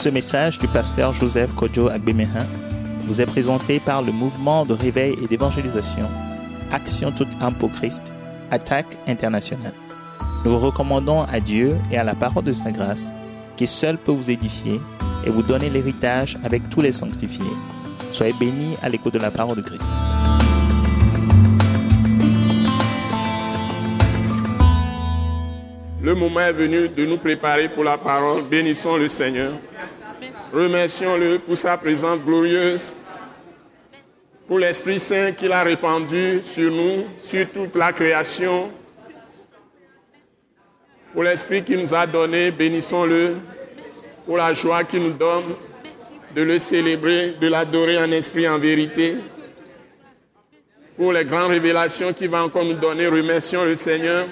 Ce message du pasteur Joseph Kojo Agbemehin vous est présenté par le mouvement de réveil et d'évangélisation Action toute âme pour Christ, Attaque internationale. Nous vous recommandons à Dieu et à la parole de sa grâce, qui seul peut vous édifier et vous donner l'héritage avec tous les sanctifiés. Soyez bénis à l'écoute de la parole de Christ. Le moment est venu de nous préparer pour la parole. Bénissons le Seigneur. Remercions-le pour sa présence glorieuse, pour l'Esprit Saint qu'il a répandu sur nous, sur toute la création, pour l'Esprit qu'il nous a donné. Bénissons-le pour la joie qu'il nous donne de le célébrer, de l'adorer en esprit, en vérité. Pour les grandes révélations qu'il va encore nous donner, remercions le Seigneur.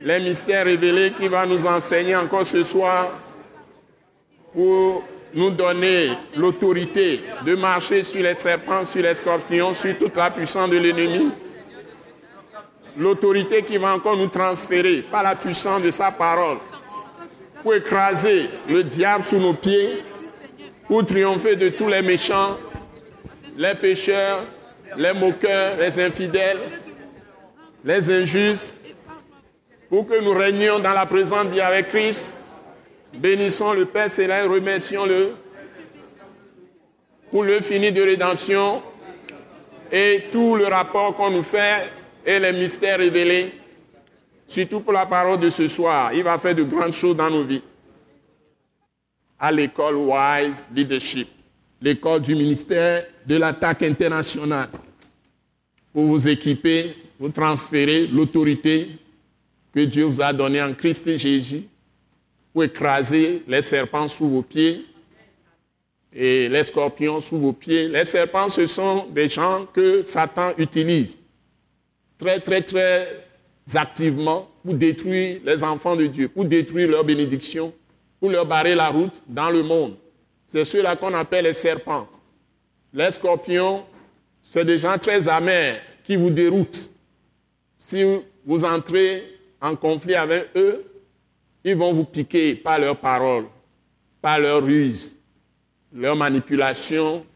Les mystères révélés qu'il va nous enseigner encore ce soir pour nous donner l'autorité de marcher sur les serpents, sur les scorpions, sur toute la puissance de l'ennemi. L'autorité qui va encore nous transférer par la puissance de sa parole pour écraser le diable sous nos pieds, pour triompher de tous les méchants, les pécheurs, les moqueurs, les infidèles, les injustes, pour que nous régnions dans la présence vie avec Christ. Bénissons le Père Céleste, remercions-le pour le fini de rédemption et tout le rapport qu'on nous fait et les mystères révélés, surtout pour la parole de ce soir. Il va faire de grandes choses dans nos vies. À l'école Wise Leadership, l'école du ministère de l'attaque internationale, pour vous équiper, vous transférer l'autorité que Dieu vous a donnée en Christ Jésus pour écraser les serpents sous vos pieds et les scorpions sous vos pieds. Les serpents, ce sont des gens que Satan utilise très, très, très activement pour détruire les enfants de Dieu, pour détruire leur bénédiction, pour leur barrer la route dans le monde. C'est ceux-là qu'on appelle les serpents. Les scorpions, c'est des gens très amers qui vous déroutent. Si vous entrez en conflit avec eux, ils vont vous piquer par leurs paroles, par leurs ruses, leur manipulation,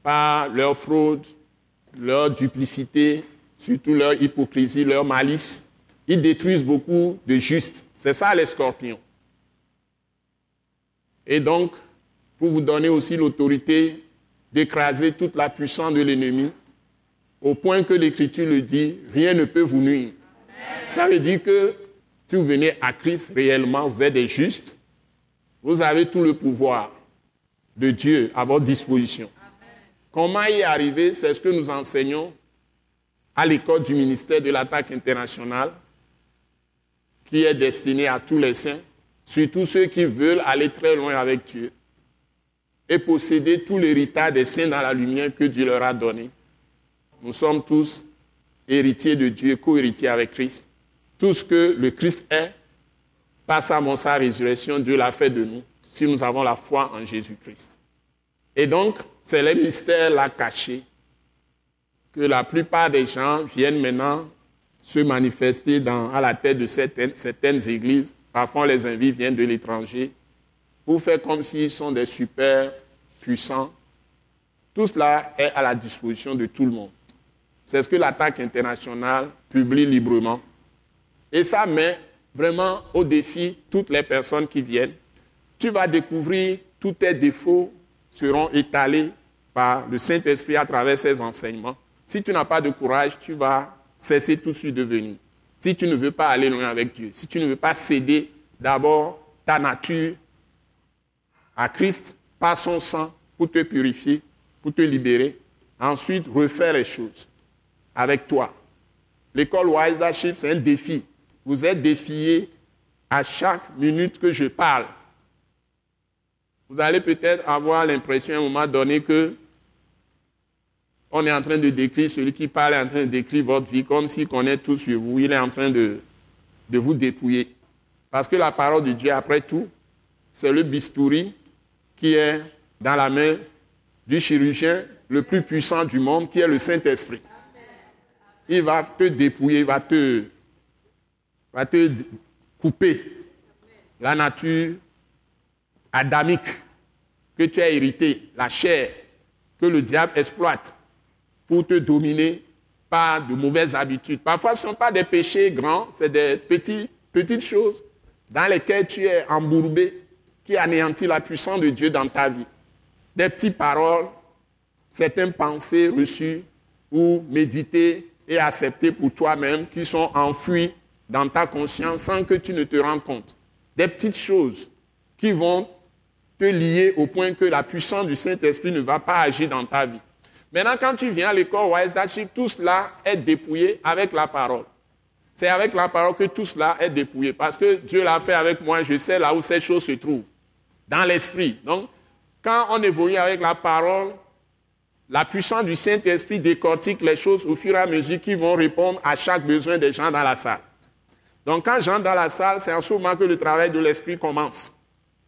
par leur fraude, leur duplicité, surtout leur hypocrisie, leur malice. Ils détruisent beaucoup de justes. C'est ça les scorpions. Et donc, pour vous donner aussi l'autorité d'écraser toute la puissance de l'ennemi, au point que l'Écriture le dit, rien ne peut vous nuire. Ça veut dire que si vous venez à Christ réellement, vous êtes des justes, vous avez tout le pouvoir de Dieu à votre disposition. Comment y arriver C'est ce que nous enseignons à l'école du ministère de l'attaque internationale, qui est destiné à tous les saints, surtout ceux qui veulent aller très loin avec Dieu et posséder tout l'héritage des saints dans la lumière que Dieu leur a donné. Nous sommes tous héritiers de Dieu, co-héritiers avec Christ. Tout ce que le Christ est, par sa mort, sa résurrection, Dieu l'a fait de nous, si nous avons la foi en Jésus-Christ. Et donc, c'est les mystères là cachés que la plupart des gens viennent maintenant se manifester à la tête de certaines, certaines églises. Parfois, les invités viennent de l'étranger pour faire comme s'ils sont des super puissants. Tout cela est à la disposition de tout le monde. C'est ce que l'attaque internationale publie librement. Et ça met vraiment au défi toutes les personnes qui viennent. Tu vas découvrir tous tes défauts seront étalés par le Saint-Esprit à travers ses enseignements. Si tu n'as pas de courage, tu vas cesser tout de suite de venir. Si tu ne veux pas aller loin avec Dieu, si tu ne veux pas céder d'abord ta nature à Christ par son sang pour te purifier, pour te libérer, ensuite refaire les choses avec toi. L'école Wise Leadership, c'est un défi. Vous êtes défié à chaque minute que je parle. Vous allez peut-être avoir l'impression à un moment donné que on est en train de décrire, celui qui parle est en train de décrire votre vie comme s'il connaît tout sur vous. Il est en train de, de vous dépouiller. Parce que la parole de Dieu, après tout, c'est le bistouri qui est dans la main du chirurgien le plus puissant du monde, qui est le Saint-Esprit. Il va te dépouiller, il va te, va te couper la nature adamique que tu as hérité, la chair que le diable exploite pour te dominer par de mauvaises habitudes. Parfois, ce ne sont pas des péchés grands, c'est des petites choses dans lesquelles tu es embourbé qui anéantit la puissance de Dieu dans ta vie. Des petites paroles, certaines pensées reçues ou méditées et acceptées pour toi-même qui sont enfouies dans ta conscience sans que tu ne te rendes compte. Des petites choses qui vont te lier au point que la puissance du Saint-Esprit ne va pas agir dans ta vie. Maintenant, quand tu viens à l'école Wise tout cela est dépouillé avec la parole. C'est avec la parole que tout cela est dépouillé. Parce que Dieu l'a fait avec moi, je sais là où ces choses se trouvent. Dans l'esprit. Donc, quand on évolue avec la parole, la puissance du Saint-Esprit décortique les choses au fur et à mesure qui vont répondre à chaque besoin des gens dans la salle. Donc, quand j'entre dans la salle, c'est en ce moment que le travail de l'esprit commence.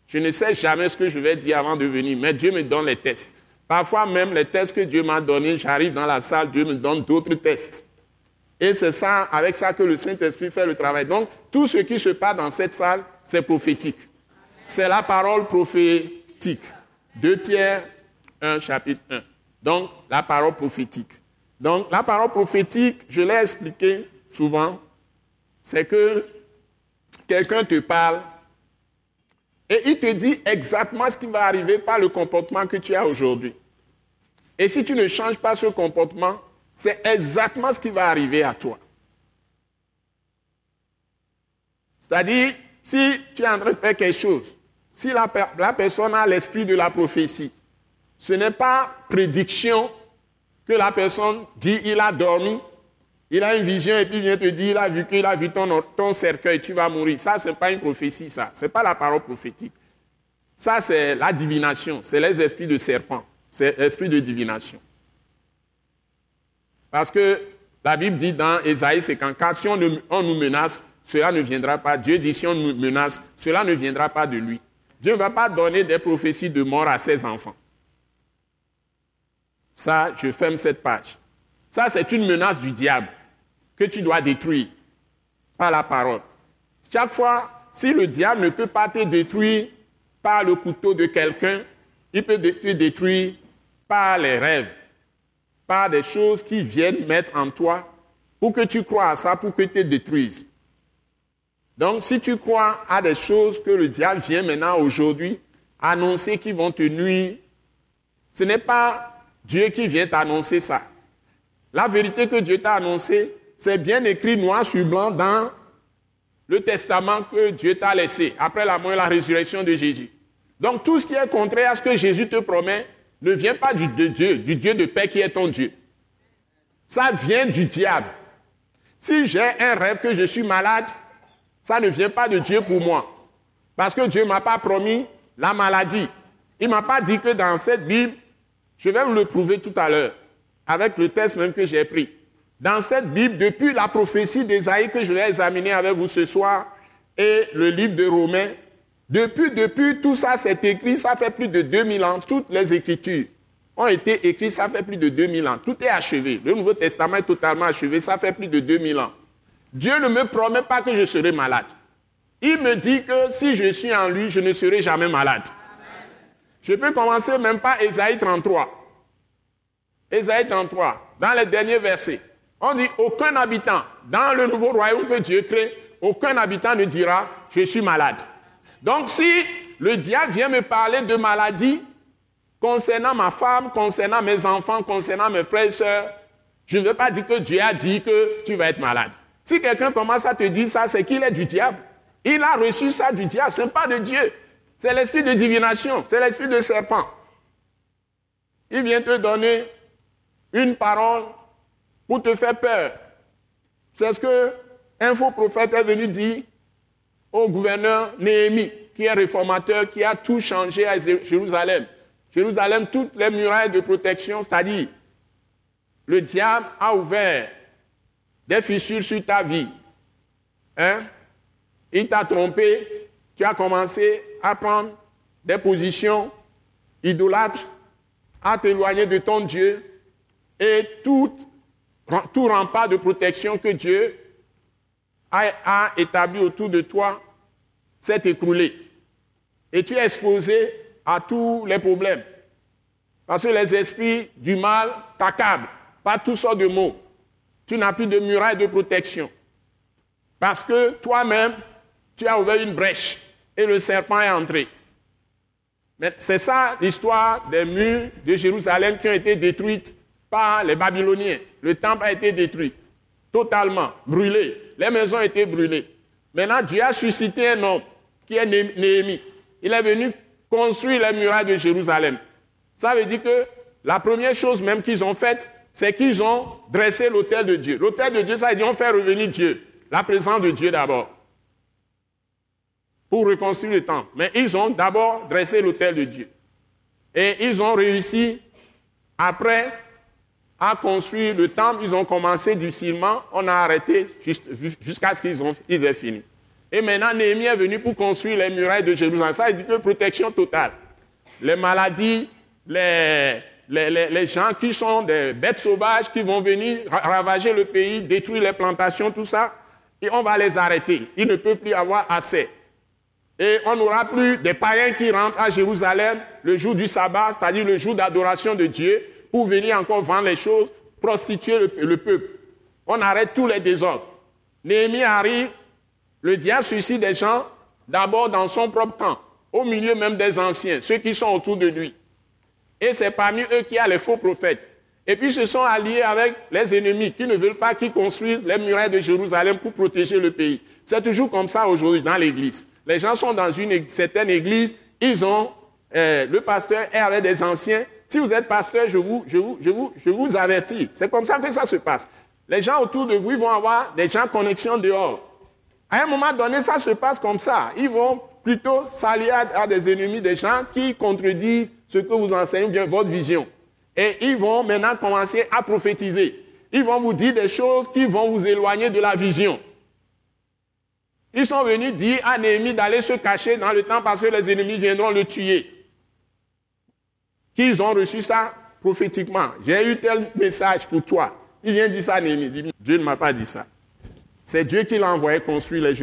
Je ne sais jamais ce que je vais dire avant de venir, mais Dieu me donne les tests. Parfois même les tests que Dieu m'a donnés, j'arrive dans la salle, Dieu me donne d'autres tests. Et c'est ça, avec ça que le Saint-Esprit fait le travail. Donc, tout ce qui se passe dans cette salle, c'est prophétique. C'est la parole prophétique. 2 Pierre 1, chapitre 1. Donc, la parole prophétique. Donc, la parole prophétique, je l'ai expliqué souvent, c'est que quelqu'un te parle et il te dit exactement ce qui va arriver par le comportement que tu as aujourd'hui. Et si tu ne changes pas ce comportement, c'est exactement ce qui va arriver à toi. C'est-à-dire, si tu es en train de faire quelque chose, si la, personne a l'esprit de la prophétie, ce n'est pas prédiction que la personne dit il a dormi, il a une vision et puis il vient te dire, il a vu qu'il a vu ton, ton cercueil, tu vas mourir. Ça, ce n'est pas une prophétie, ça. Ce n'est pas la parole prophétique. Ça, c'est la divination. C'est les esprits de serpent. C'est l'esprit de divination. Parce que la Bible dit dans Ésaïe 54, si on, on nous menace, cela ne viendra pas. Dieu dit, si on nous menace, cela ne viendra pas de lui. Dieu ne va pas donner des prophéties de mort à ses enfants. Ça, je ferme cette page. Ça, c'est une menace du diable que tu dois détruire par la parole. Chaque fois, si le diable ne peut pas te détruire par le couteau de quelqu'un, il peut te détruire par les rêves, par des choses qui viennent mettre en toi pour que tu crois à ça, pour que tu te détruises. Donc, si tu crois à des choses que le diable vient maintenant aujourd'hui annoncer qui vont te nuire, ce n'est pas Dieu qui vient t'annoncer ça. La vérité que Dieu t'a annoncée, c'est bien écrit noir sur blanc dans le testament que Dieu t'a laissé après la mort et la résurrection de Jésus. Donc tout ce qui est contraire à ce que Jésus te promet ne vient pas du, Dieu, du Dieu de paix qui est ton Dieu. Ça vient du diable. Si j'ai un rêve que je suis malade, ça ne vient pas de Dieu pour moi. Parce que Dieu ne m'a pas promis la maladie. Il ne m'a pas dit que dans cette Bible, je vais vous le prouver tout à l'heure, avec le test même que j'ai pris dans cette Bible, depuis la prophétie d'Ésaïe que je vais examiner avec vous ce soir, et le livre de Romains, depuis, depuis, tout ça s'est écrit, ça fait plus de 2000 ans, toutes les écritures ont été écrites, ça fait plus de 2000 ans. Tout est achevé. Le Nouveau Testament est totalement achevé, ça fait plus de 2000 ans. Dieu ne me promet pas que je serai malade. Il me dit que si je suis en lui, je ne serai jamais malade. Je peux commencer même par Ésaïe 33. Ésaïe 33, dans les derniers versets. On dit aucun habitant dans le nouveau royaume que Dieu crée, aucun habitant ne dira je suis malade. Donc si le diable vient me parler de maladie concernant ma femme, concernant mes enfants, concernant mes frères et sœurs, je ne veux pas dire que Dieu a dit que tu vas être malade. Si quelqu'un commence à te dire ça, c'est qu'il est du diable. Il a reçu ça du diable, ce n'est pas de Dieu. C'est l'esprit de divination, c'est l'esprit de serpent. Il vient te donner une parole pour te faire peur. C'est ce que un faux prophète est venu dire au gouverneur Néhémie, qui est réformateur, qui a tout changé à Jérusalem. Jérusalem, toutes les murailles de protection, c'est-à-dire le diable a ouvert des fissures sur ta vie. Hein? Il t'a trompé, tu as commencé à prendre des positions idolâtres, à t'éloigner de ton Dieu, et toutes tout rempart de protection que Dieu a, établi autour de toi s'est écroulé. Et tu es exposé à tous les problèmes. Parce que les esprits du mal t'accablent par toutes sortes de mots. Tu n'as plus de muraille de protection. Parce que toi-même, tu as ouvert une brèche et le serpent est entré. C'est ça l'histoire des murs de Jérusalem qui ont été détruits par les Babyloniens. Le temple a été détruit, totalement brûlé. Les maisons ont été brûlées. Maintenant, Dieu a suscité un homme qui est Néhémie. Il est venu construire les murailles de Jérusalem. Ça veut dire que la première chose même qu'ils ont faite, c'est qu'ils ont dressé l'autel de Dieu. L'autel de Dieu, ça veut dire on fait revenir Dieu, la présence de Dieu d'abord pour reconstruire le temple. Mais ils ont d'abord dressé l'autel de Dieu. Et ils ont réussi, après, à construire le temple. Ils ont commencé difficilement. On a arrêté jusqu'à ce qu'ils aient fini. Et maintenant, Néhémie est venu pour construire les murailles de Jérusalem. Ça, dit que protection totale. Les maladies, les, les, les, gens qui sont des bêtes sauvages qui vont venir ravager le pays, détruire les plantations, tout ça, et on va les arrêter. Ils ne peuvent plus avoir assez. Et on n'aura plus des païens qui rentrent à Jérusalem le jour du sabbat, c'est-à-dire le jour d'adoration de Dieu, pour venir encore vendre les choses, prostituer le, peuple. On arrête tous les désordres. Néhémie arrive, le diable suicide des gens d'abord dans son propre camp, au milieu même des anciens, ceux qui sont autour de lui. Et c'est parmi eux qu'il y a les faux prophètes. Et puis se sont alliés avec les ennemis qui ne veulent pas qu'ils construisent les murailles de Jérusalem pour protéger le pays. C'est toujours comme ça aujourd'hui dans l'Église. Les gens sont dans une certaine église, ils ont, euh, le pasteur est avec des anciens. Si vous êtes pasteur, je vous, je vous, je vous, je vous avertis. C'est comme ça que ça se passe. Les gens autour de vous, ils vont avoir des gens connexion dehors. À un moment donné, ça se passe comme ça. Ils vont plutôt s'allier à, des ennemis, des gens qui contredisent ce que vous enseignez, bien votre vision. Et ils vont maintenant commencer à prophétiser. Ils vont vous dire des choses qui vont vous éloigner de la vision. Ils sont venus dire à Néhémie d'aller se cacher dans le temps parce que les ennemis viendront le tuer. Qu'ils ont reçu ça prophétiquement. J'ai eu tel message pour toi. Il vient dire ça à Néhémie. Dieu ne m'a pas dit ça. C'est Dieu qui l'a envoyé construire les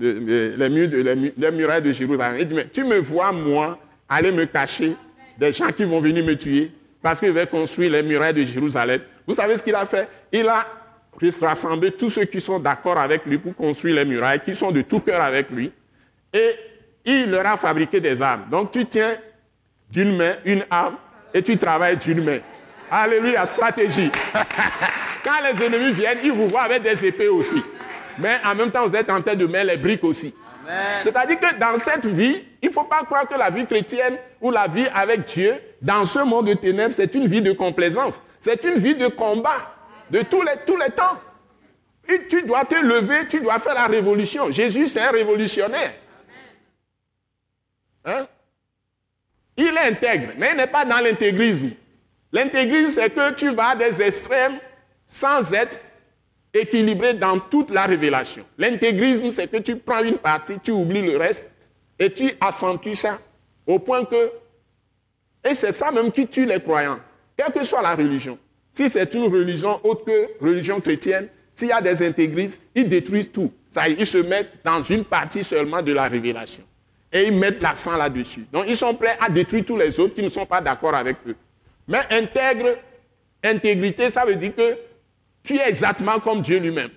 les, murs les, murailles de Jérusalem. Il dit, mais tu me vois, moi, aller me cacher des gens qui vont venir me tuer parce qu'il veut construire les murailles de Jérusalem. Vous savez ce qu'il a fait? Il a puisse rassembler tous ceux qui sont d'accord avec lui pour construire les murailles, qui sont de tout cœur avec lui. Et il leur a fabriqué des armes. Donc tu tiens d'une main une arme et tu travailles d'une main. Alléluia, stratégie. Quand les ennemis viennent, ils vous voient avec des épées aussi. Mais en même temps, vous êtes en train de mettre les briques aussi. C'est-à-dire que dans cette vie, il ne faut pas croire que la vie chrétienne ou la vie avec Dieu, dans ce monde de ténèbres, c'est une vie de complaisance. C'est une vie de combat de tous les, tous les temps. Et tu dois te lever, tu dois faire la révolution. Jésus, c'est un révolutionnaire. Hein? Il est intègre, mais il n'est pas dans l'intégrisme. L'intégrisme, c'est que tu vas des extrêmes sans être équilibré dans toute la révélation. L'intégrisme, c'est que tu prends une partie, tu oublies le reste, et tu accentues ça au point que... Et c'est ça même qui tue les croyants, quelle que soit la religion. Si c'est une religion autre que religion chrétienne, s'il y a des intégristes, ils détruisent tout. Ça, ils se mettent dans une partie seulement de la révélation. Et ils mettent l'accent là-dessus. Donc ils sont prêts à détruire tous les autres qui ne sont pas d'accord avec eux. Mais intègre, intégrité, ça veut dire que tu es exactement comme Dieu lui-même.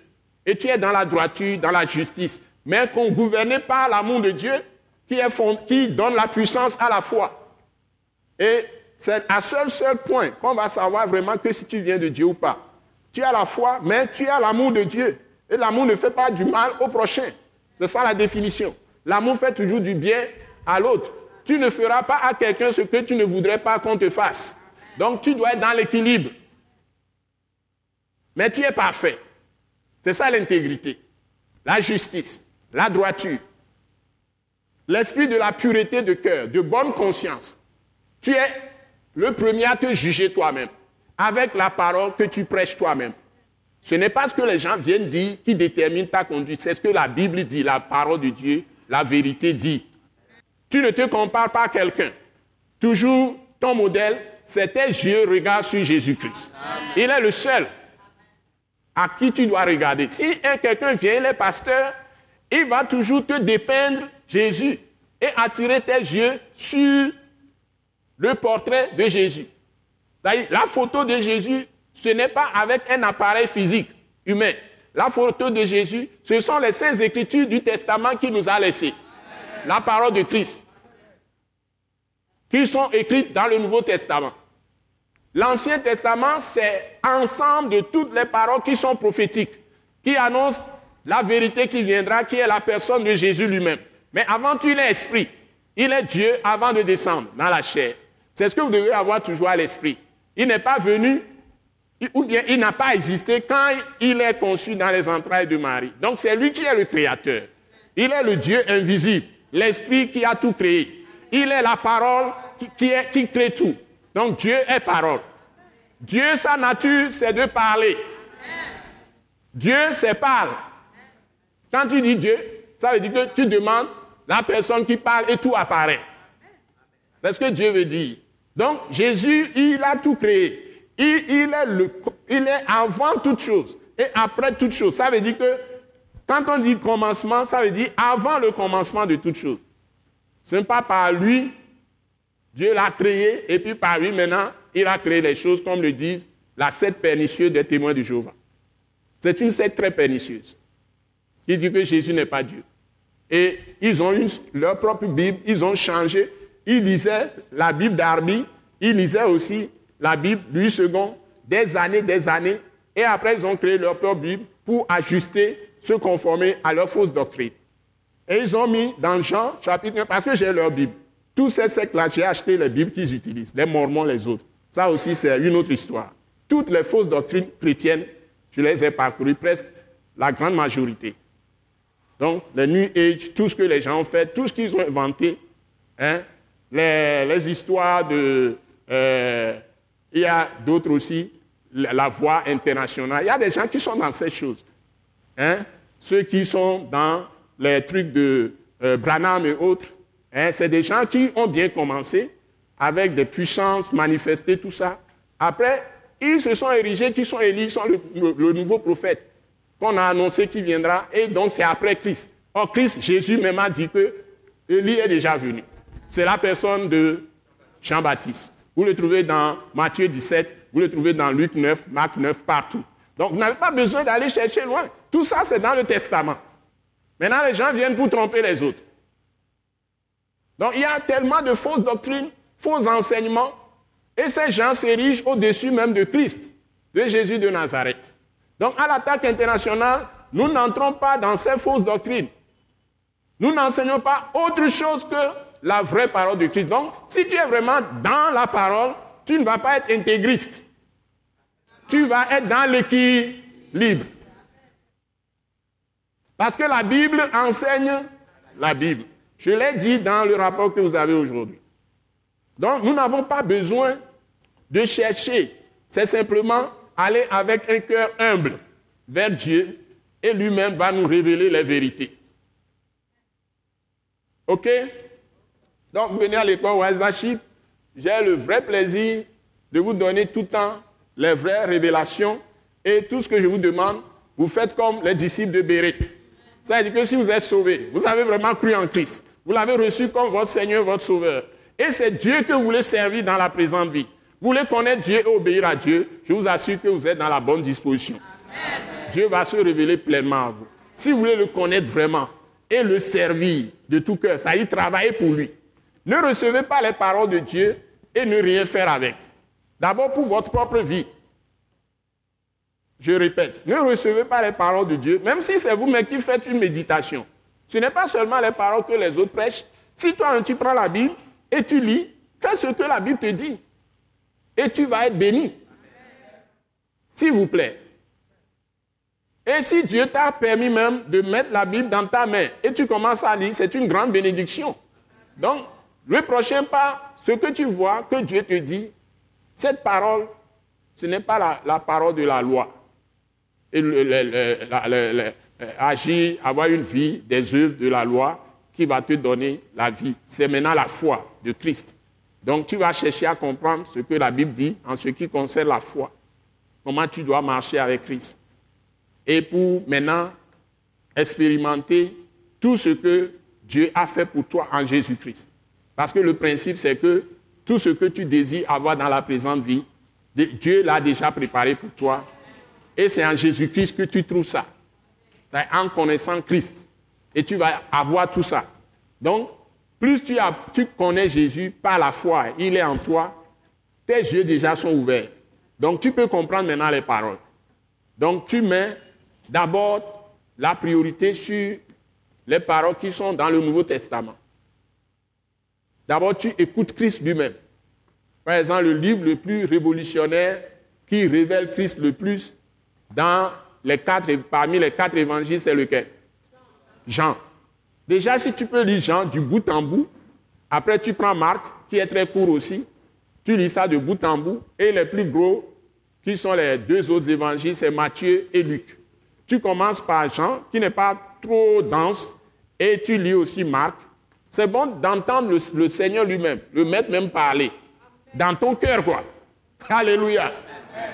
Et tu es dans la droiture, dans la justice. Mais qu'on gouverné par l'amour de Dieu qui, est qui donne la puissance à la foi. Et c'est à seul, seul point qu'on va savoir vraiment que si tu viens de Dieu ou pas. Tu as la foi, mais tu as l'amour de Dieu. Et l'amour ne fait pas du mal au prochain. C'est ça la définition. L'amour fait toujours du bien à l'autre. Tu ne feras pas à quelqu'un ce que tu ne voudrais pas qu'on te fasse. Donc tu dois être dans l'équilibre. Mais tu es parfait. C'est ça l'intégrité. La justice, la droiture, l'esprit de la pureté de cœur, de bonne conscience. Tu es le premier à te juger toi-même, avec la parole que tu prêches toi-même. Ce n'est pas ce que les gens viennent dire qui détermine ta conduite, c'est ce que la Bible dit, la parole de Dieu, la vérité dit. Tu ne te compares pas à quelqu'un. Toujours, ton modèle, c'est tes yeux regardent sur Jésus-Christ. Il est le seul à qui tu dois regarder. Si quelqu'un vient, il est pasteur, il va toujours te dépeindre Jésus. et attirer tes yeux sur le portrait de Jésus. La photo de Jésus, ce n'est pas avec un appareil physique humain. La photo de Jésus, ce sont les saintes écritures du Testament qu'il nous a laissées. La parole de Christ. Qui sont écrites dans le Nouveau Testament. L'Ancien Testament, c'est ensemble de toutes les paroles qui sont prophétiques, qui annoncent la vérité qui viendra, qui est la personne de Jésus lui-même. Mais avant tout, il est esprit. Il est Dieu avant de descendre dans la chair. C'est ce que vous devez avoir toujours à l'esprit. Il n'est pas venu, ou bien il n'a pas existé quand il est conçu dans les entrailles de Marie. Donc c'est lui qui est le créateur. Il est le Dieu invisible, l'esprit qui a tout créé. Il est la parole qui, crée tout. Donc Dieu est parole. Dieu, sa nature, c'est de parler. Dieu, c'est parle. Quand tu dis Dieu, ça veut dire que tu demandes la personne qui parle et tout apparaît. C'est ce que Dieu veut dire. Donc Jésus, il a tout créé. Il, est avant toute chose et après toute chose. Ça veut dire que quand on dit commencement, ça veut dire avant le commencement de toute chose. Ce n'est pas par lui, Dieu l'a créé, et puis par lui maintenant, il a créé les choses, comme le disent la secte pernicieuse des témoins de Jéhovah. C'est une secte très pernicieuse qui dit que Jésus n'est pas Dieu. Et ils ont leur propre Bible, ils ont changé. Ils lisaient la Bible d'Arby, ils lisaient aussi la Bible Louis II, des années, des années. Et après, ils ont créé leur propre Bible pour ajuster, se conformer à leur fausse doctrine. Et ils ont mis dans Jean, chapitre 1, parce que j'ai leur Bible. Tous ces sectes-là, j'ai acheté les Bibles qu'ils utilisent, les Mormons, les autres. Ça aussi, c'est une autre histoire. Toutes les fausses doctrines chrétiennes, je les ai parcourues, presque la grande majorité. Donc, le New Age, tout ce que les gens ont fait, tout ce qu'ils ont inventé, hein, les, histoires de... Euh, il y a d'autres aussi, la, voix internationale. Il y a des gens qui sont dans ces choses. Hein, ceux qui sont dans les trucs de euh, Branham et autres, hein, c'est des gens qui ont bien commencé avec des puissances manifestées, tout ça. Après, ils se sont érigés, qui sont élus, ils sont le nouveau prophète qu'on a annoncé qu'il viendra, et donc c'est après Christ. Or, Christ, Jésus même a dit que Élie est déjà venu. C'est la personne de Jean-Baptiste. Vous le trouvez dans Matthieu 17, vous le trouvez dans Luc 9, Marc 9, partout. Donc, vous n'avez pas besoin d'aller chercher loin. Tout ça, c'est dans le Testament. Maintenant, les gens viennent pour tromper les autres. Donc, il y a tellement de fausses doctrines, faux enseignements, et ces gens s'érigent au-dessus même de Christ, de Jésus de Nazareth. Donc à l'attaque internationale, nous n'entrons pas dans ces fausses doctrines. Nous n'enseignons pas autre chose que la vraie parole de Christ. Donc, si tu es vraiment dans la parole, tu ne vas pas être intégriste. Tu vas être dans l'équilibre. Parce que la Bible enseigne la Bible. Je l'ai dit dans le rapport que vous avez aujourd'hui. Donc, nous n'avons pas besoin de chercher. C'est simplement aller avec un cœur humble vers Dieu et lui-même va nous révéler les vérités. OK? Donc, vous venez à l'école Wazaship, j'ai le vrai plaisir de vous donner tout le temps les vraies révélations et tout ce que je vous demande, vous faites comme les disciples de Béret. Ça veut dire que si vous êtes sauvé, vous avez vraiment cru en Christ, vous l'avez reçu comme votre Seigneur, votre Sauveur, et c'est Dieu que vous voulez servir dans la présente vie. Vous voulez connaître Dieu et obéir à Dieu, je vous assure que vous êtes dans la bonne disposition. Dieu va se révéler pleinement à vous. Si vous voulez le connaître vraiment et le servir de tout cœur, ça y travailler pour lui. Ne recevez pas les paroles de Dieu et ne rien faire avec. D'abord pour votre propre vie. Je répète, ne recevez pas les paroles de Dieu, même si c'est vous-même qui faites une méditation. Ce n'est pas seulement les paroles que les autres prêchent. Si toi, tu prends la Bible et tu lis, fais ce que la Bible te dit et tu vas être béni. S'il vous plaît. Et si Dieu t'a permis même de mettre la Bible dans ta main et tu commences à lire, c'est une grande bénédiction. Donc, le prochain pas, ce que tu vois, que Dieu te dit, cette parole, ce n'est pas la, parole de la loi. Et agir, avoir une vie des œuvres de la loi qui va te donner la vie. C'est maintenant la foi de Christ. Donc tu vas chercher à comprendre ce que la Bible dit en ce qui concerne la foi. Comment tu dois marcher avec Christ. Et pour maintenant expérimenter tout ce que Dieu a fait pour toi en Jésus-Christ. Parce que le principe, c'est que tout ce que tu désires avoir dans la présente vie, Dieu l'a déjà préparé pour toi. Et c'est en Jésus-Christ que tu trouves ça. C'est en connaissant Christ. Et tu vas avoir tout ça. Donc, plus tu, tu connais Jésus par la foi, il est en toi, tes yeux déjà sont ouverts. Donc, tu peux comprendre maintenant les paroles. Donc, tu mets d'abord la priorité sur les paroles qui sont dans le Nouveau Testament. D'abord, tu écoutes Christ lui-même. Par exemple, le livre le plus révolutionnaire qui révèle Christ le plus dans les quatre, parmi les quatre évangiles, c'est lequel? Jean. Déjà, si tu peux lire Jean du bout en bout, après tu prends Marc, qui est très court aussi, tu lis ça de bout en bout, et les plus gros, qui sont les deux autres évangiles, c'est Matthieu et Luc. Tu commences par Jean, qui n'est pas trop dense, et tu lis aussi Marc. C'est bon d'entendre le, Seigneur lui-même, le Maître même parler, dans ton cœur, quoi. Alléluia.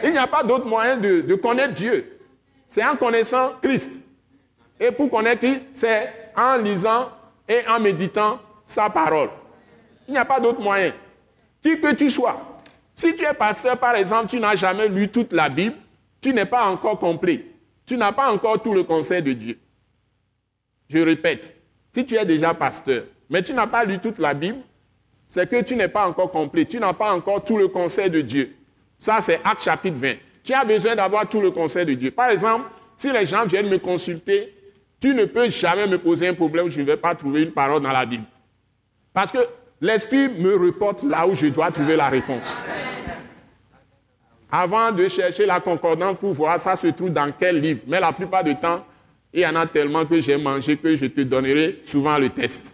Il n'y a pas d'autre moyen de, de connaître Dieu. C'est en connaissant Christ. Et pour connaître Christ, c'est en lisant et en méditant sa parole. Il n'y a pas d'autre moyen. Qui que tu sois. Si tu es pasteur, par exemple, tu n'as jamais lu toute la Bible, tu n'es pas encore complet. Tu n'as pas encore tout le conseil de Dieu. Je répète, si tu es déjà pasteur, mais tu n'as pas lu toute la Bible, c'est que tu n'es pas encore complet. Tu n'as pas encore tout le conseil de Dieu. Ça, c'est Acte chapitre 20. Tu as besoin d'avoir tout le conseil de Dieu. Par exemple, si les gens viennent me consulter, tu ne peux jamais me poser un problème où je ne vais pas trouver une parole dans la Bible. Parce que l'Esprit me reporte là où je dois trouver la réponse. Avant de chercher la concordance pour voir ça se trouve dans quel livre. Mais la plupart du temps, il y en a tellement que j'ai mangé que je te donnerai souvent le test.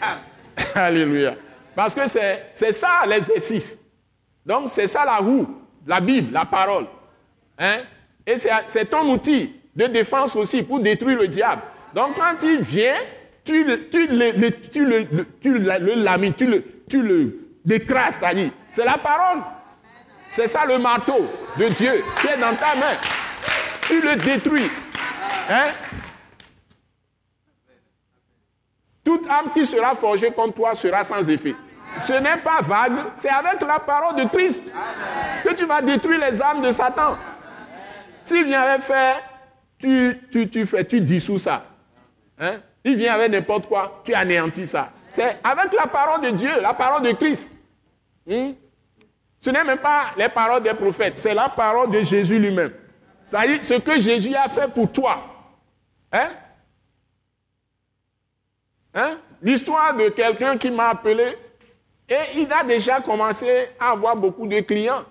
Alléluia. Parce que c'est ça l'exercice. Donc c'est ça la roue, la Bible, la parole. Hein? Et c'est ton outil de défense aussi pour détruire le diable. Donc quand il vient, tu, le, tu, le, tu, le, tu le, tu le, tu le décrases, c'est la parole. C'est ça le marteau de Dieu qui est dans ta main. Tu le détruis. Hein? Toute âme qui sera forgée contre toi sera sans effet. Ce n'est pas vague, c'est avec la parole de Christ que tu vas détruire les âmes de Satan. S'il vient avec faire, tu, tu, tu fais, tu dissous ça. Hein? Il vient avec n'importe quoi, tu anéantis ça. C'est avec la parole de Dieu, la parole de Christ. Hmm? Ce n'est même pas les paroles des prophètes, c'est la parole de Jésus lui-même. Ça dit ce que Jésus a fait pour toi. Hein? Hein? L'histoire de quelqu'un qui m'a appelé et il a déjà commencé à avoir beaucoup de clients.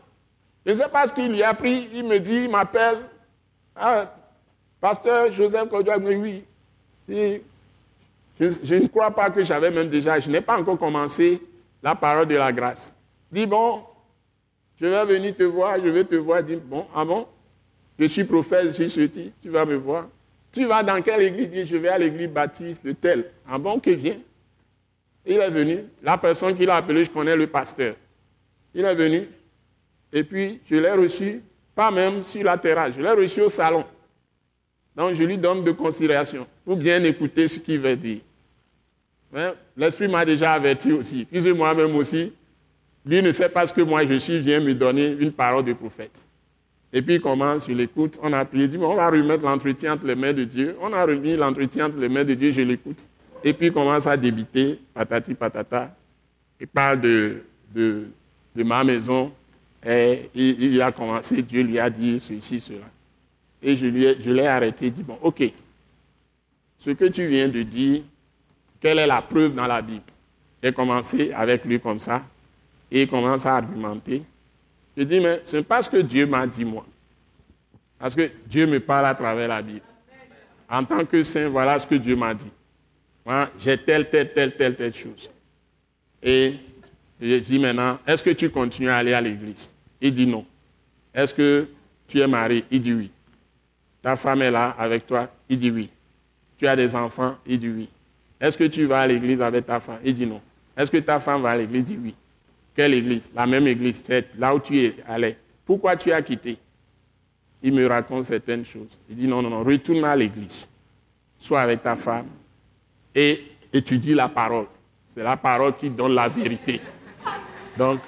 Je ne sais pas ce qu'il lui a pris. Il me dit, il m'appelle. Ah, pasteur Joseph Kodouak, oui. je, je, ne crois pas que j'avais même déjà, je n'ai pas encore commencé la parole de la grâce. Dis bon, je vais venir te voir, je vais te voir. Dis bon, ah bon, je suis prophète, je suis ceci, tu vas me voir. Tu vas dans quelle église je vais à l'église baptiste de tel. Ah bon, que viens. Il est venu. La personne qui l'a appelé, je connais le pasteur. Il est venu. Et puis, je l'ai reçu, pas même sur la terrasse, je l'ai reçu au salon. Donc, je lui donne de considération pour bien écouter ce qu'il veut dire. L'Esprit m'a déjà averti aussi. Puis moi-même aussi, lui ne sait pas ce que moi je suis, vient me donner une parole de prophète. Et puis il commence, je l'écoute, on a prié, dit, on va remettre l'entretien entre les mains de Dieu. On a remis l'entretien entre les mains de Dieu, je l'écoute. Et puis il commence à débiter, patati patata. Il parle de, de, ma maison. Et il, a commencé, Dieu lui a dit ceci, cela. Et je, lui je l'ai arrêté, dit, bon, ok, ce que tu viens de dire, quelle est la preuve dans la Bible? J'ai commencé avec lui comme ça, et il commence à argumenter. Je dis, mais ce n'est pas ce que Dieu m'a dit, moi. Parce que Dieu me parle à travers la Bible. En tant que saint, voilà ce que Dieu m'a dit. Moi, j'ai telle, telle, telle, telle, telle chose. Et je dis maintenant, est-ce que tu continues à aller à l'église? Il dit non. Est-ce que tu es marié? Il dit oui. Ta femme est là avec toi? Il dit oui. Tu as des enfants? Il dit oui. Est-ce que tu vas à l'église avec ta femme? Il dit non. Est-ce que ta femme va à l'église? Il dit oui. Quelle église La même église, là où tu es allé. Pourquoi tu as quitté? Il me raconte certaines choses. Il dit non, non, non, retourne à l'église. Sois avec ta femme. Et étudie la parole. C'est la parole qui donne la vérité. Donc,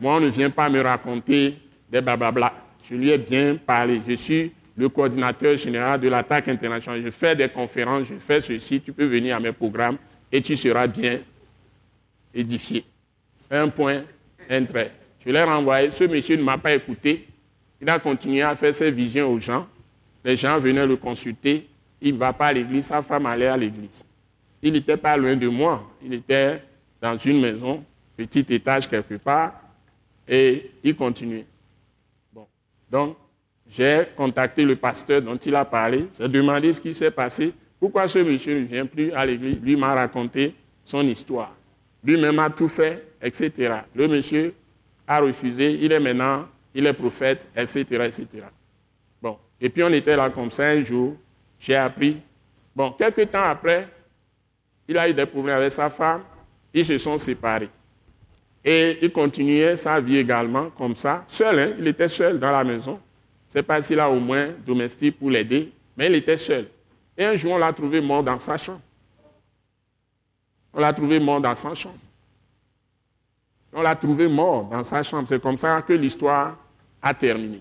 moi, on ne vient pas me raconter des blablabla. Je lui ai bien parlé. Je suis le coordinateur général de l'attaque internationale. Je fais des conférences, je fais ceci. Tu peux venir à mes programmes et tu seras bien édifié. Un point, un trait. Je l'ai renvoyé. Ce monsieur ne m'a pas écouté. Il a continué à faire ses visions aux gens. Les gens venaient le consulter. Il ne va pas à l'église. Sa femme allait à l'église. Il n'était pas loin de moi. Il était dans une maison, petit étage quelque part. Et il continuait. Bon. Donc, j'ai contacté le pasteur dont il a parlé. J'ai demandé ce qui s'est passé. Pourquoi ce monsieur ne vient plus à l'église? Lui m'a raconté son histoire. Lui-même a tout fait, etc. Le monsieur a refusé. Il est maintenant, il est prophète, etc., etc. Bon. Et puis on était là comme ça un jour. J'ai appris. Bon, quelques temps après, il a eu des problèmes avec sa femme. Ils se sont séparés. Et il continuait sa vie également comme ça, seul. Hein? Il était seul dans la maison. C'est pas s'il a au moins domestique pour l'aider, mais il était seul. Et un jour, on l'a trouvé mort dans sa chambre. On l'a trouvé mort dans sa chambre. On l'a trouvé mort dans sa chambre. C'est comme ça que l'histoire a terminé.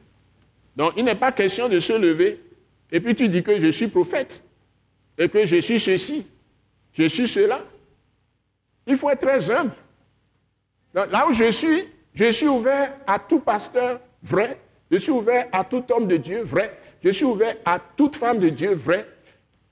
Donc, il n'est pas question de se lever et puis tu dis que je suis prophète et que je suis ceci, je suis cela. Il faut être très humble. là où je suis, je suis ouvert à tout pasteur vrai, je suis ouvert à tout homme de Dieu vrai, je suis ouvert à toute femme de Dieu vrai.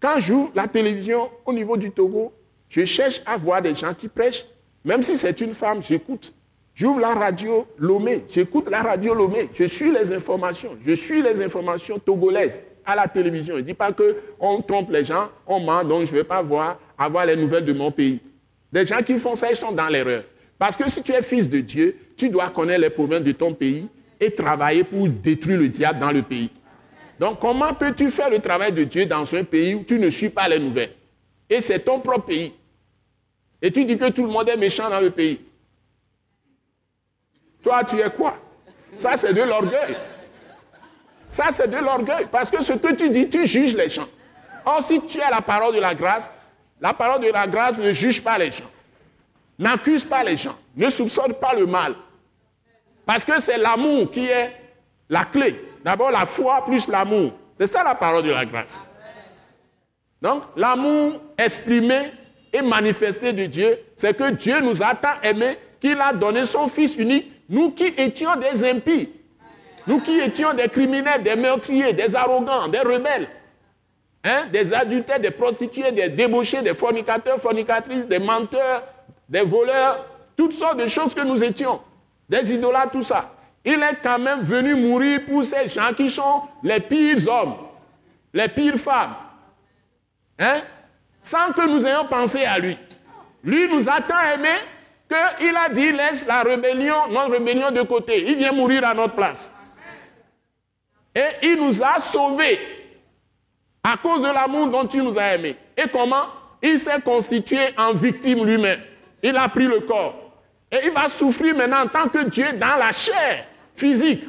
Quand j'ouvre la télévision au niveau du Togo, je cherche à voir des gens qui prêchent. Même si c'est une femme, j'écoute. J'ouvre la radio Lomé, j'écoute la radio Lomé, je suis les informations, je suis les informations togolaises à la télévision. Je ne dis pas qu'on trompe les gens, on ment, donc je ne vais pas voir, avoir les nouvelles de mon pays. Des gens qui font ça, ils sont dans l'erreur. Parce que si tu es fils de Dieu, tu dois connaître les problèmes de ton pays et travailler pour détruire le diable dans le pays. Donc comment peux-tu faire le travail de Dieu dans un pays où tu ne suis pas les nouvelles? Et c'est ton propre pays. Et tu dis que tout le monde est méchant dans le pays. Toi, tu es quoi? Ça, c'est de l'orgueil. Ça, c'est de l'orgueil. Parce que ce que tu dis, tu juges les gens. Or, si tu as la parole de la grâce, la parole de la grâce ne juge pas les gens. N'accuse pas les gens. Ne soupçonne pas le mal. Parce que c'est l'amour qui est la clé. D'abord la foi plus l'amour. C'est ça la parole de la grâce. Donc, l'amour exprimé et manifesté de Dieu, c'est que Dieu nous a tant aimés qu'il a donné son Fils unique, nous qui étions des impies. Nous qui étions des criminels, des meurtriers, des arrogants, des rebelles, hein, des adultères, des prostituées, des débauchés, des fornicateurs, fornicatrices, des menteurs, des voleurs, toutes sortes de choses que nous étions, des idolâtres, tout ça. Il est quand même venu mourir pour ces gens qui sont les pires hommes, les pires femmes, hein, sans que nous ayons pensé à lui. Lui nous a tant aimés qu'il a dit laisse la rébellion, notre rébellion de côté. Il vient mourir à notre place. Et il nous a sauvés à cause de l'amour dont il nous a aimés. Et comment? Il s'est constitué en victime lui-même. Il a pris le corps. Et il va souffrir maintenant en tant que Dieu dans la chair physique.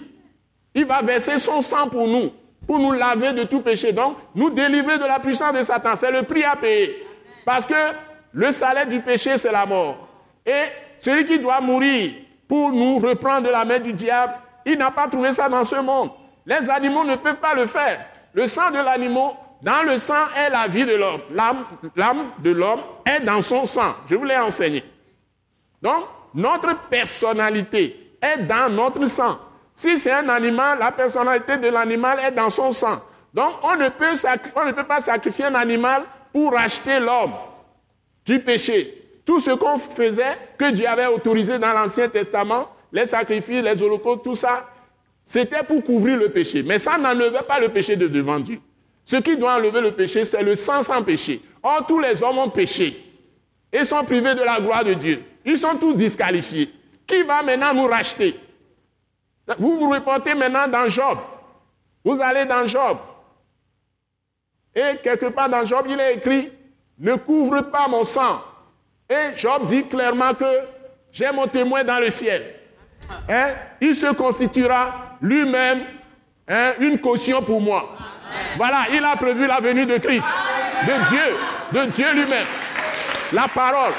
Il va verser son sang pour nous, pour nous laver de tout péché. Donc, nous délivrer de la puissance de Satan. C'est le prix à payer. Parce que le salaire du péché, c'est la mort. Et celui qui doit mourir pour nous reprendre de la main du diable, il n'a pas trouvé ça dans ce monde. Les animaux ne peuvent pas le faire. Le sang de l'animal, dans le sang est la vie de l'homme. L'âme de l'homme est dans son sang. Je vous l'ai enseigné. Donc, notre personnalité est dans notre sang. Si c'est un animal, la personnalité de l'animal est dans son sang. Donc, on ne, peut pas sacrifier un animal pour racheter l'homme du péché. Tout ce qu'on faisait, que Dieu avait autorisé dans l'Ancien Testament, les sacrifices, les holocaustes, tout ça, c'était pour couvrir le péché. Mais ça n'enlevait pas le péché de devant Dieu. Ce qui doit enlever le péché, c'est le sang sans péché. Or, tous les hommes ont péché et sont privés de la gloire de Dieu. Ils sont tous disqualifiés. Qui va maintenant nous racheter? Vous vous reportez maintenant dans Job. Vous allez dans Job. Et quelque part dans Job, il est écrit, ne couvre pas mon sang. Et Job dit clairement que j'ai mon témoin dans le ciel. Hein? Il se constituera lui-même hein, une caution pour moi. Voilà, il a prévu la venue de Christ, de Dieu, de Dieu lui-même. la parole,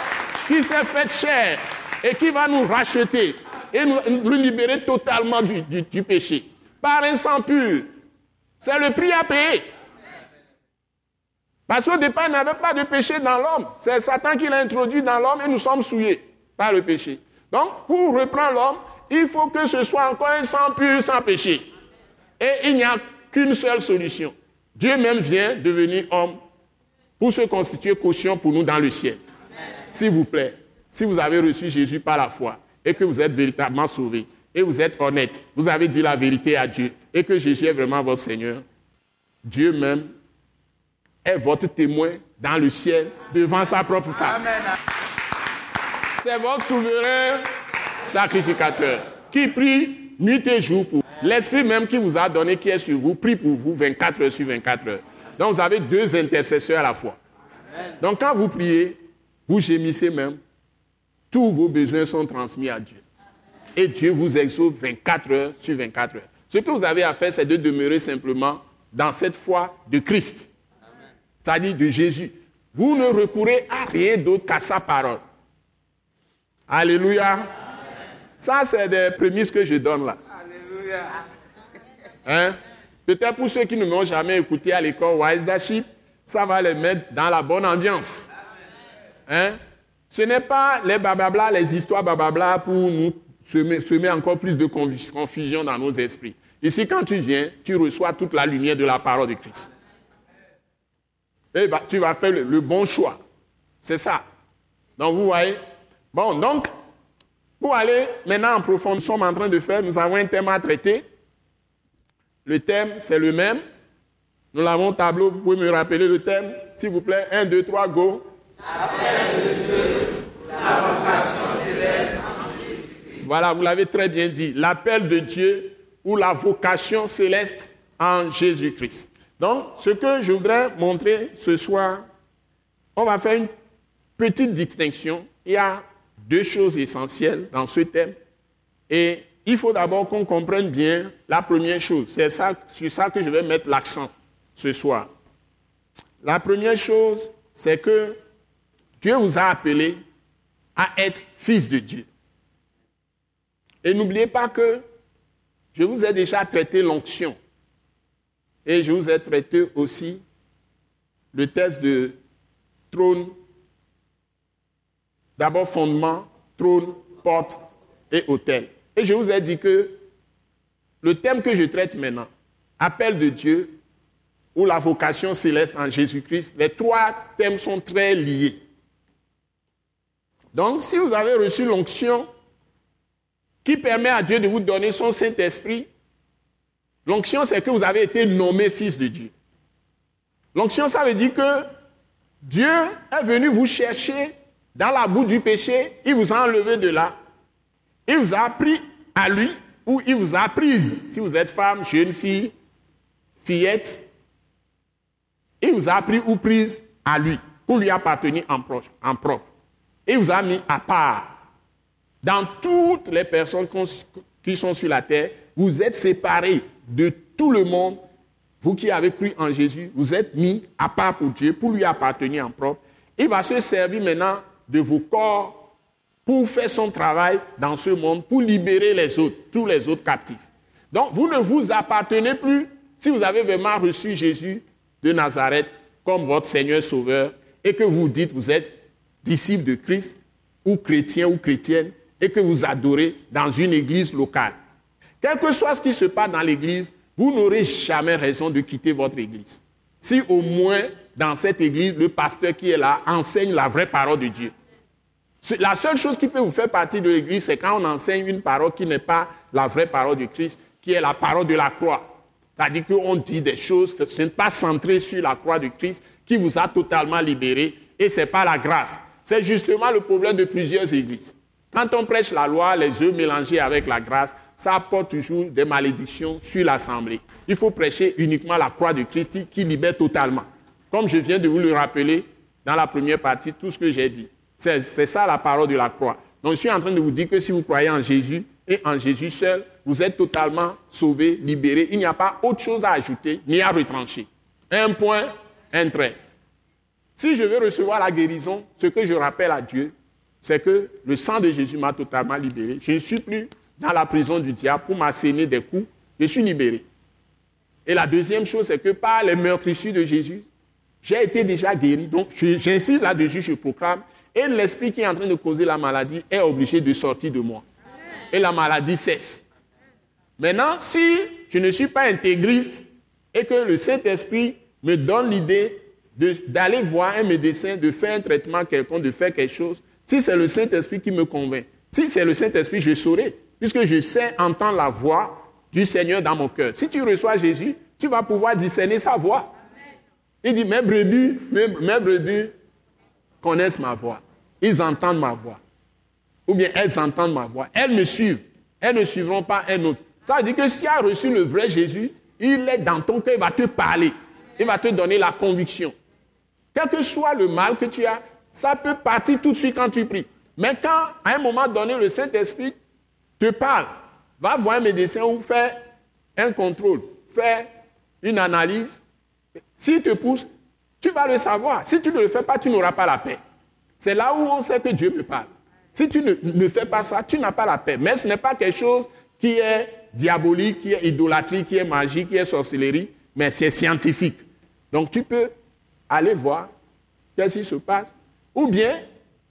qui s'est faite chair et qui va nous racheter et nous, libérer totalement du, du péché. Par un sang pur. C'est le prix à payer. Parce qu'au départ, il n'y avait pas de péché dans l'homme. C'est Satan qui l'a introduit dans l'homme et nous sommes souillés par le péché. Donc, pour reprendre l'homme, il faut que ce soit encore un sang pur, sans péché. Et il n'y a qu'une seule solution. Dieu même vient devenir homme pour se constituer caution pour nous dans le ciel. S'il vous plaît, si vous avez reçu Jésus par la foi et que vous êtes véritablement sauvé et vous êtes honnête, vous avez dit la vérité à Dieu et que Jésus est vraiment votre Seigneur, Dieu même est votre témoin dans le ciel devant sa propre face. C'est votre souverain sacrificateur qui prie nuit et jour pour L'esprit même qui vous a donné, qui est sur vous, prie pour vous 24 heures sur 24 heures. Donc vous avez deux intercesseurs à la fois. Donc quand vous priez, vous gémissez même, tous vos besoins sont transmis à Dieu. Et Dieu vous exauce 24 heures sur 24 heures. Ce que vous avez à faire, c'est de demeurer simplement dans cette foi de Christ c'est-à-dire de Jésus. Vous ne recourez à rien d'autre qu'à sa parole. Alléluia. Ça, c'est des prémices que je donne là. Alléluia. Hein? Peut-être pour ceux qui ne m'ont jamais écouté à l'école Wise Daship, ça va les mettre dans la bonne ambiance. Hein? Ce n'est pas les bababla, les histoires bababla pour nous semer, encore plus de confusion dans nos esprits. Ici, quand tu viens, tu reçois toute la lumière de la parole de Christ tu vas faire le, bon choix. C'est ça. Donc, vous voyez? Bon, donc, pour aller maintenant en profondeur, nous sommes en train de faire, nous avons un thème à traiter. Le thème, c'est le même. Nous l'avons au tableau, vous pouvez me rappeler le thème, s'il vous plaît. 1, 2, 3, go. Voilà, vous l'avez très bien dit. L'appel de Dieu ou la vocation céleste en Jésus-Christ. Donc, ce que je voudrais montrer ce soir, on va faire une petite distinction. Il y a deux choses essentielles dans ce thème. Et il faut d'abord qu'on comprenne bien la première chose. C'est ça, sur ça que je vais mettre l'accent ce soir. La première chose, c'est que Dieu vous a appelé à être fils de Dieu. Et n'oubliez pas que je vous ai déjà traité l'onction. Et je vous ai traité aussi le test de trône, d'abord fondement, trône, porte et hôtel. Et je vous ai dit que le thème que je traite maintenant, appel de Dieu ou la vocation céleste en Jésus-Christ, les trois thèmes sont très liés. Donc, si vous avez reçu l'onction qui permet à Dieu de vous donner son Saint-Esprit, L'onction, c'est que vous avez été nommé fils de Dieu. L'onction, ça veut dire que Dieu est venu vous chercher dans la boue du péché, il vous a enlevé de là, il vous a pris à lui, ou il vous a prise. Si vous êtes femme, jeune fille, fillette, il vous a pris ou prise à lui, pour lui appartenir en, proche, en propre. Il vous a mis à part. Dans toutes les personnes qui sont sur la terre, vous êtes séparés de tout le monde, vous qui avez cru en Jésus, vous êtes mis à part pour Dieu, pour lui appartenir en propre. Il va se servir maintenant de vos corps pour faire son travail dans ce monde, pour libérer les autres, tous les autres captifs. Donc, vous ne vous appartenez plus si vous avez vraiment reçu Jésus de Nazareth comme votre Seigneur Sauveur et que vous dites vous êtes disciple de Christ ou chrétien ou chrétienne et que vous adorez dans une église locale. Quel que soit ce qui se passe dans l'église, vous n'aurez jamais raison de quitter votre église. Si au moins dans cette église, le pasteur qui est là enseigne la vraie parole de Dieu. La seule chose qui peut vous faire partie de l'église, c'est quand on enseigne une parole qui n'est pas la vraie parole de Christ, qui est la parole de la croix. C'est-à-dire qu'on dit des choses, ce n'est pas centré sur la croix de Christ qui vous a totalement libéré et ce n'est pas la grâce. C'est justement le problème de plusieurs églises. Quand on prêche la loi, les œufs mélangés avec la grâce, ça apporte toujours des malédictions sur l'Assemblée. Il faut prêcher uniquement la croix de Christ qui libère totalement. Comme je viens de vous le rappeler dans la première partie, tout ce que j'ai dit. C'est ça la parole de la croix. Donc je suis en train de vous dire que si vous croyez en Jésus et en Jésus seul, vous êtes totalement sauvé, libéré. Il n'y a pas autre chose à ajouter ni à retrancher. Un point, un trait. Si je veux recevoir la guérison, ce que je rappelle à Dieu, c'est que le sang de Jésus m'a totalement libéré. Je ne suis plus dans la prison du diable pour m'asséner des coups. Je suis libéré. Et la deuxième chose, c'est que par les meurtrissures de Jésus, j'ai été déjà guéri. Donc, j'insiste là-dessus, je proclame. Et l'esprit qui est en train de causer la maladie est obligé de sortir de moi. Et la maladie cesse. Maintenant, si je ne suis pas intégriste et que le Saint-Esprit me donne l'idée d'aller voir un médecin, de faire un traitement quelconque, de faire quelque chose, si c'est le Saint-Esprit qui me convainc, si c'est le Saint-Esprit, je saurai, puisque je sais entendre la voix du Seigneur dans mon cœur. Si tu reçois Jésus, tu vas pouvoir discerner sa voix. Il dit, mes brebis, mes, brebis connaissent ma voix. Ils entendent ma voix. Ou bien elles entendent ma voix. Elles me suivent. Elles ne suivront pas un autre. Ça veut dire que si tu as reçu le vrai Jésus, il est dans ton cœur, il va te parler. Il va te donner la conviction. Quel que soit le mal que tu as, ça peut partir tout de suite quand tu pries. Mais quand, à un moment donné, le Saint-Esprit te parle, va voir un médecin ou faire un contrôle, faire une analyse, s'il te pousse, tu vas le savoir. Si tu ne le fais pas, tu n'auras pas la paix. C'est là où on sait que Dieu me parle. Si tu ne, fais pas ça, tu n'as pas la paix. Mais ce n'est pas quelque chose qui est diabolique, qui est idolâtrie, qui est magie, qui est sorcellerie, mais c'est scientifique. Donc tu peux aller voir qu'est-ce qui se passe. Ou bien,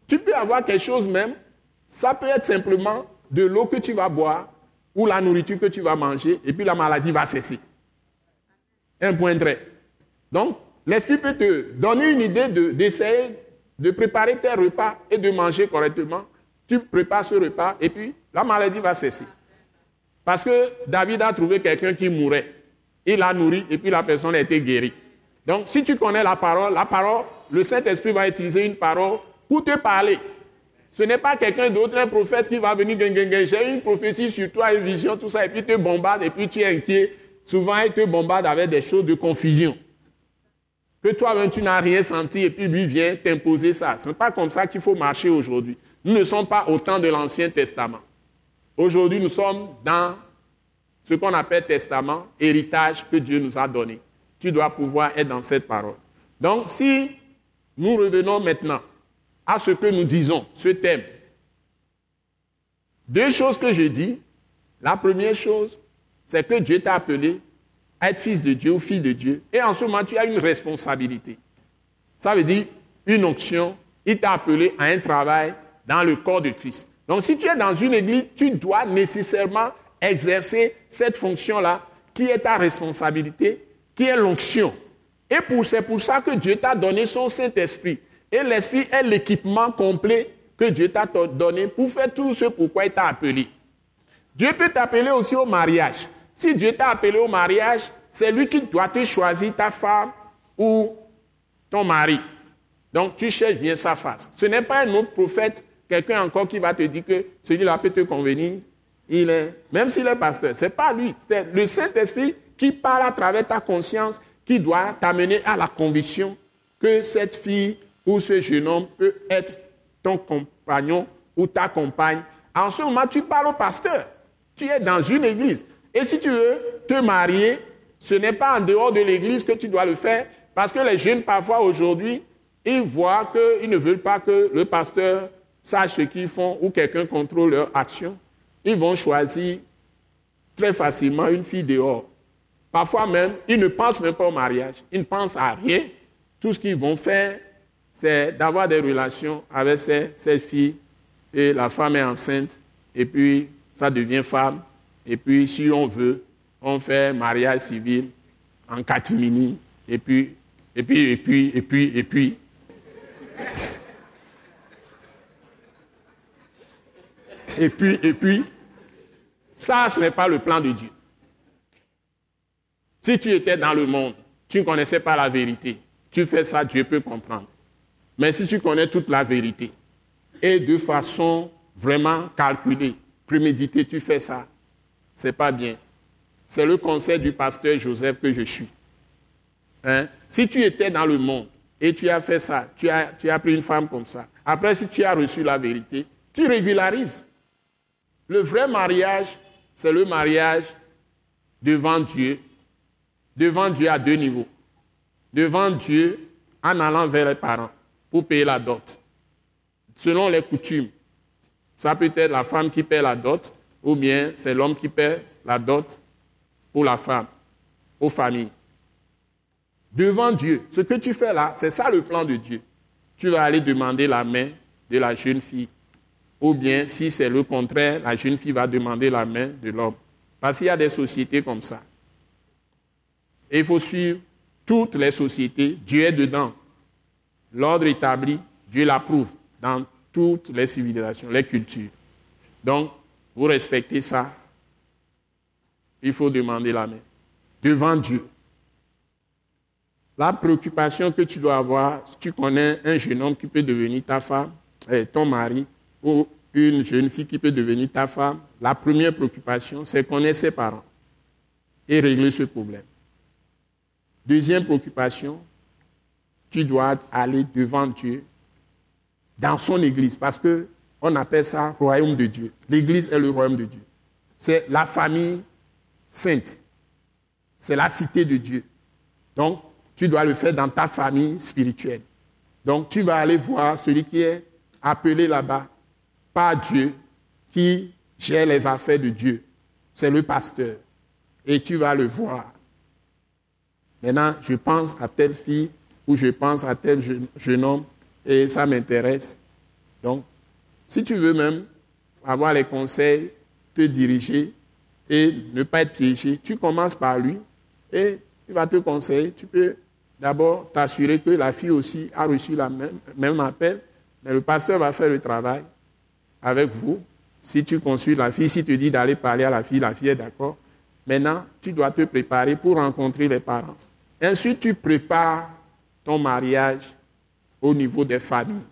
tu peux avoir quelque chose même, ça peut être simplement de l'eau que tu vas boire ou la nourriture que tu vas manger, et puis la maladie va cesser. Un point de donc, l'Esprit peut te donner une idée d'essayer de, préparer tes repas et de manger correctement. Tu prépares ce repas et puis la maladie va cesser. Parce que David a trouvé quelqu'un qui mourait. Il l'a nourri et puis la personne a été guérie. Donc, si tu connais la parole, la parole, le Saint-Esprit va utiliser une parole pour te parler. Ce n'est pas quelqu'un d'autre, un prophète qui va venir, j'ai une prophétie sur toi, une vision, tout ça, et puis te bombarde, et puis tu es inquiet. Souvent, il te bombarde avec des choses de confusion que toi-même tu n'as rien senti et puis lui vient t'imposer ça. Ce n'est pas comme ça qu'il faut marcher aujourd'hui. Nous ne sommes pas au temps de l'Ancien Testament. Aujourd'hui, nous sommes dans ce qu'on appelle testament, héritage que Dieu nous a donné. Tu dois pouvoir être dans cette parole. Donc, si nous revenons maintenant à ce que nous disons, ce thème, deux choses que je dis. La première chose, c'est que Dieu t'a appelé être fils de Dieu ou fille de Dieu. Et en ce moment, tu as une responsabilité. Ça veut dire une onction. Il t'a appelé à un travail dans le corps de Christ. Donc si tu es dans une église, tu dois nécessairement exercer cette fonction-là qui est ta responsabilité, qui est l'onction. Et c'est pour ça que Dieu t'a donné son Saint-Esprit. Et l'Esprit est l'équipement complet que Dieu t'a donné pour faire tout ce pourquoi il t'a appelé. Dieu peut t'appeler aussi au mariage. Si Dieu t'a appelé au mariage, c'est lui qui doit te choisir ta femme ou ton mari. Donc tu cherches bien sa face. Ce n'est pas un autre prophète, quelqu'un encore qui va te dire que celui-là peut te convenir. Il est, même s'il est pasteur, ce n'est pas lui. C'est le Saint-Esprit qui parle à travers ta conscience, qui doit t'amener à la conviction que cette fille ou ce jeune homme peut être ton compagnon ou ta compagne. En ce moment, tu parles au pasteur. Tu es dans une église. Et si tu veux te marier, ce n'est pas en dehors de l'église que tu dois le faire, parce que les jeunes, parfois aujourd'hui, ils voient qu'ils ne veulent pas que le pasteur sache ce qu'ils font ou quelqu'un contrôle leur action. Ils vont choisir très facilement une fille dehors. Parfois même, ils ne pensent même pas au mariage. Ils ne pensent à rien. Tout ce qu'ils vont faire, c'est d'avoir des relations avec cette fille. Et la femme est enceinte. Et puis, ça devient femme. Et puis, si on veut, on fait mariage civil en catimini. Et puis, et puis, et puis, et puis, et puis. Et puis, et puis. Ça, ce n'est pas le plan de Dieu. Si tu étais dans le monde, tu ne connaissais pas la vérité. Tu fais ça, Dieu peut comprendre. Mais si tu connais toute la vérité et de façon vraiment calculée, préméditée, tu fais ça, c'est pas bien. C'est le conseil du pasteur Joseph que je suis. Hein? Si tu étais dans le monde et tu as fait ça, tu as, tu as pris une femme comme ça, après si tu as reçu la vérité, tu régularises. Le vrai mariage, c'est le mariage devant Dieu. Devant Dieu à deux niveaux. Devant Dieu en allant vers les parents pour payer la dot. Selon les coutumes, ça peut être la femme qui paie la dot, ou bien c'est l'homme qui paie la dot pour la femme, aux familles. Devant Dieu, ce que tu fais là, c'est ça le plan de Dieu. Tu vas aller demander la main de la jeune fille. Ou bien, si c'est le contraire, la jeune fille va demander la main de l'homme. Parce qu'il y a des sociétés comme ça. Et il faut suivre toutes les sociétés. Dieu est dedans. L'ordre établi, Dieu l'approuve dans toutes les civilisations, les cultures. Donc, vous respectez ça. Il faut demander la main. Devant Dieu. La préoccupation que tu dois avoir, si tu connais un jeune homme qui peut devenir ta femme, eh, ton mari, ou une jeune fille qui peut devenir ta femme, la première préoccupation, c'est connaître ses parents et régler ce problème. Deuxième préoccupation, tu dois aller devant Dieu dans son église parce que on appelle ça royaume de Dieu. L'église est le royaume de Dieu. C'est la famille sainte. C'est la cité de Dieu. Donc, tu dois le faire dans ta famille spirituelle. Donc, tu vas aller voir celui qui est appelé là-bas par Dieu, qui gère les affaires de Dieu. C'est le pasteur. Et tu vas le voir. Maintenant, je pense à telle fille ou je pense à tel jeune, homme et ça m'intéresse. Donc, si tu veux même avoir les conseils, te diriger et ne pas être piégé, tu commences par lui et il va te conseiller. Tu peux d'abord t'assurer que la fille aussi a reçu le même, même appel, mais le pasteur va faire le travail avec vous. Si tu consultes la fille, si tu dis d'aller parler à la fille, la fille est d'accord. Maintenant, tu dois te préparer pour rencontrer les parents. Ensuite, tu prépares ton mariage au niveau des familles.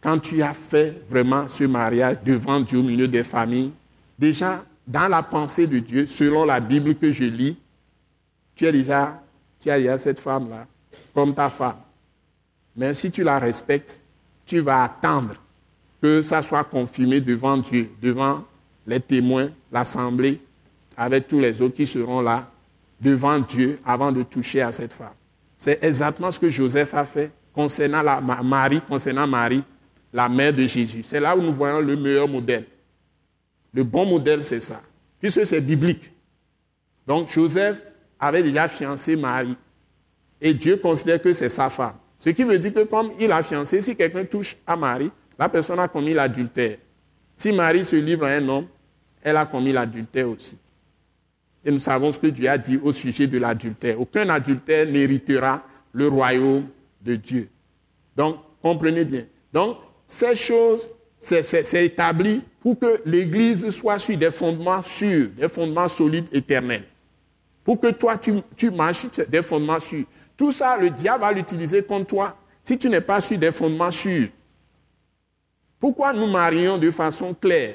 Quand tu as fait vraiment ce mariage devant Dieu au milieu des familles, déjà dans la pensée de Dieu, selon la Bible que je lis, tu as déjà, tu as déjà cette femme-là comme ta femme. Mais si tu la respectes, tu vas attendre que ça soit confirmé devant Dieu, devant les témoins, l'assemblée, avec tous les autres qui seront là devant Dieu avant de toucher à cette femme. C'est exactement ce que Joseph a fait concernant Marie, concernant Marie, la mère de Jésus. C'est là où nous voyons le meilleur modèle. Le bon modèle, c'est ça. Puisque c'est biblique. Donc Joseph avait déjà fiancé Marie. Et Dieu considère que c'est sa femme. Ce qui veut dire que comme il a fiancé, si quelqu'un touche à Marie, la personne a commis l'adultère. Si Marie se livre à un homme, elle a commis l'adultère aussi. Et nous savons ce que Dieu a dit au sujet de l'adultère. Aucun adultère n'héritera le royaume de Dieu. Donc, comprenez bien. Donc, ces choses, c'est établi pour que l'Église soit sur des fondements sûrs, des fondements solides, éternels. Pour que toi, tu, tu marches sur des fondements sûrs. Tout ça, le diable va l'utiliser contre toi si tu n'es pas sur des fondements sûrs. Pourquoi nous marions de façon claire?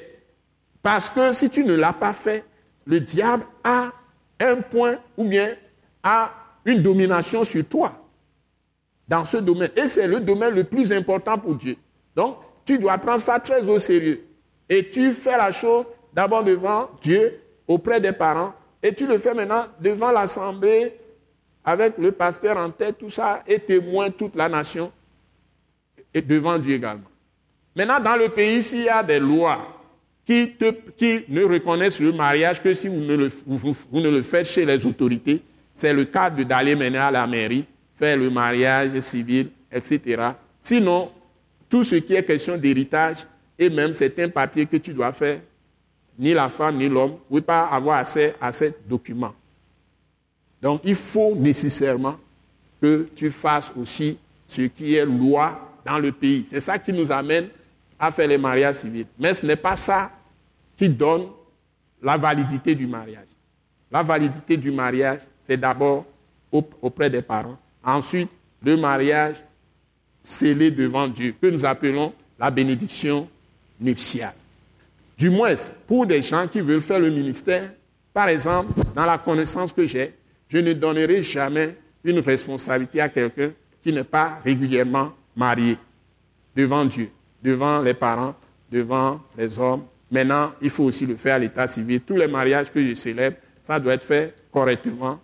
Parce que si tu ne l'as pas fait, le diable a un point ou bien a une domination sur toi dans ce domaine. Et c'est le domaine le plus important pour Dieu. Donc, tu dois prendre ça très au sérieux. Et tu fais la chose d'abord devant Dieu, auprès des parents, et tu le fais maintenant devant l'assemblée, avec le pasteur en tête, tout ça, et témoin toute la nation, et devant Dieu également. Maintenant, dans le pays, s'il y a des lois qui, ne reconnaissent le mariage que si vous ne le, faites chez les autorités. C'est le cas d'aller mener à la mairie, faire le mariage civil, etc. Sinon, tout ce qui est question d'héritage, et même certains papiers que tu dois faire, ni la femme ni l'homme ne peuvent pas avoir accès à ces documents. Donc il faut nécessairement que tu fasses aussi ce qui est loi dans le pays. C'est ça qui nous amène à faire les mariages civils. Mais ce n'est pas ça qui donne la validité du mariage. La validité du mariage, c'est d'abord auprès des parents. Ensuite, le mariage scellé devant Dieu, que nous appelons la bénédiction nuptiale. Du moins, pour des gens qui veulent faire le ministère, par exemple, dans la connaissance que j'ai, je ne donnerai jamais une responsabilité à quelqu'un qui n'est pas régulièrement marié devant Dieu devant les parents, devant les hommes. Maintenant, il faut aussi le faire à l'état civil. Tous les mariages que je célèbre, ça doit être fait correctement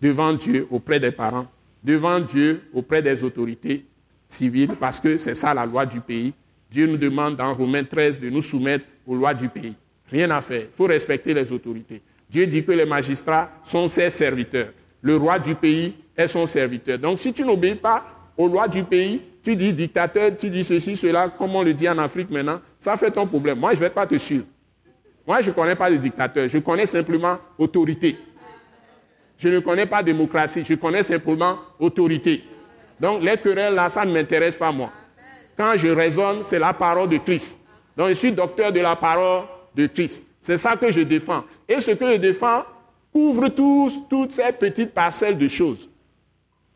devant Dieu, auprès des parents devant Dieu auprès des autorités civiles, parce que c'est ça la loi du pays. Dieu nous demande dans Romains 13 de nous soumettre aux lois du pays. Rien à faire. Il faut respecter les autorités. Dieu dit que les magistrats sont ses serviteurs. Le roi du pays est son serviteur. Donc si tu n'obéis pas aux lois du pays, tu dis dictateur, tu dis ceci, cela, comme on le dit en Afrique maintenant, ça fait ton problème. Moi, je ne vais pas te suivre. Moi, je ne connais pas de dictateur, je connais simplement autorité. Je ne connais pas démocratie, je connais simplement autorité. Donc les querelles là, ça ne m'intéresse pas moi. Quand je raisonne, c'est la parole de Christ. Donc je suis docteur de la parole de Christ. C'est ça que je défends. Et ce que je défends couvre tous, toutes ces petites parcelles de choses.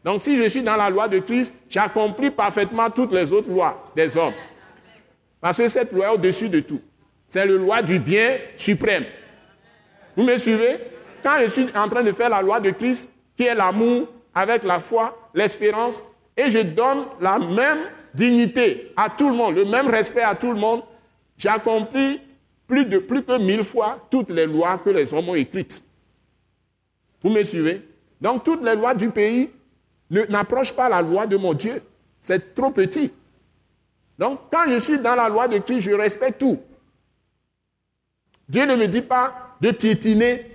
Donc si je suis dans la loi de Christ, j'accomplis parfaitement toutes les autres lois des hommes. Parce que cette loi est au-dessus de tout. C'est la loi du bien suprême. Vous me suivez? Quand je suis en train de faire la loi de Christ, qui est l'amour avec la foi, l'espérance, et je donne la même dignité à tout le monde, le même respect à tout le monde, j'accomplis plus de plus que mille fois toutes les lois que les hommes ont écrites. Vous me suivez? Donc toutes les lois du pays n'approchent pas la loi de mon Dieu. C'est trop petit. Donc quand je suis dans la loi de Christ, je respecte tout. Dieu ne me dit pas de piétiner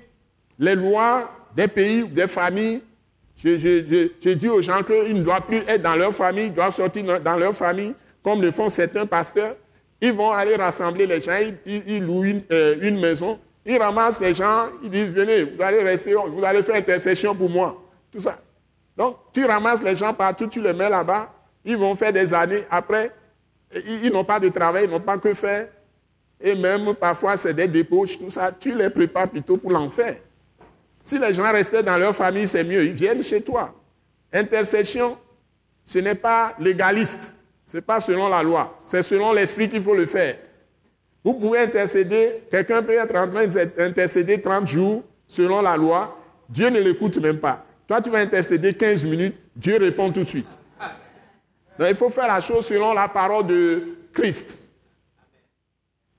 les lois des pays ou des familles je, dis aux gens qu'ils ne doivent plus être dans leur famille, ils doivent sortir dans leur famille, comme le font certains pasteurs. Ils vont aller rassembler les gens, ils, louent euh, une, maison, ils ramassent les gens, ils disent Venez, vous allez rester, vous allez faire intercession pour moi. Tout ça. Donc, tu ramasses les gens partout, tu les mets là-bas, ils vont faire des années. Après, ils, n'ont pas de travail, ils n'ont pas que faire. Et même parfois, c'est des débauches, tout ça. Tu les prépares plutôt pour l'enfer. Si les gens restaient dans leur famille, c'est mieux. Ils viennent chez toi. Intercession, ce n'est pas légaliste. Ce n'est pas selon la loi. C'est selon l'esprit qu'il faut le faire. Vous pouvez intercéder, quelqu'un peut être en train d'intercéder 30 jours selon la loi. Dieu ne l'écoute même pas. Toi, tu vas intercéder 15 minutes, Dieu répond tout de suite. Donc, il faut faire la chose selon la parole de Christ.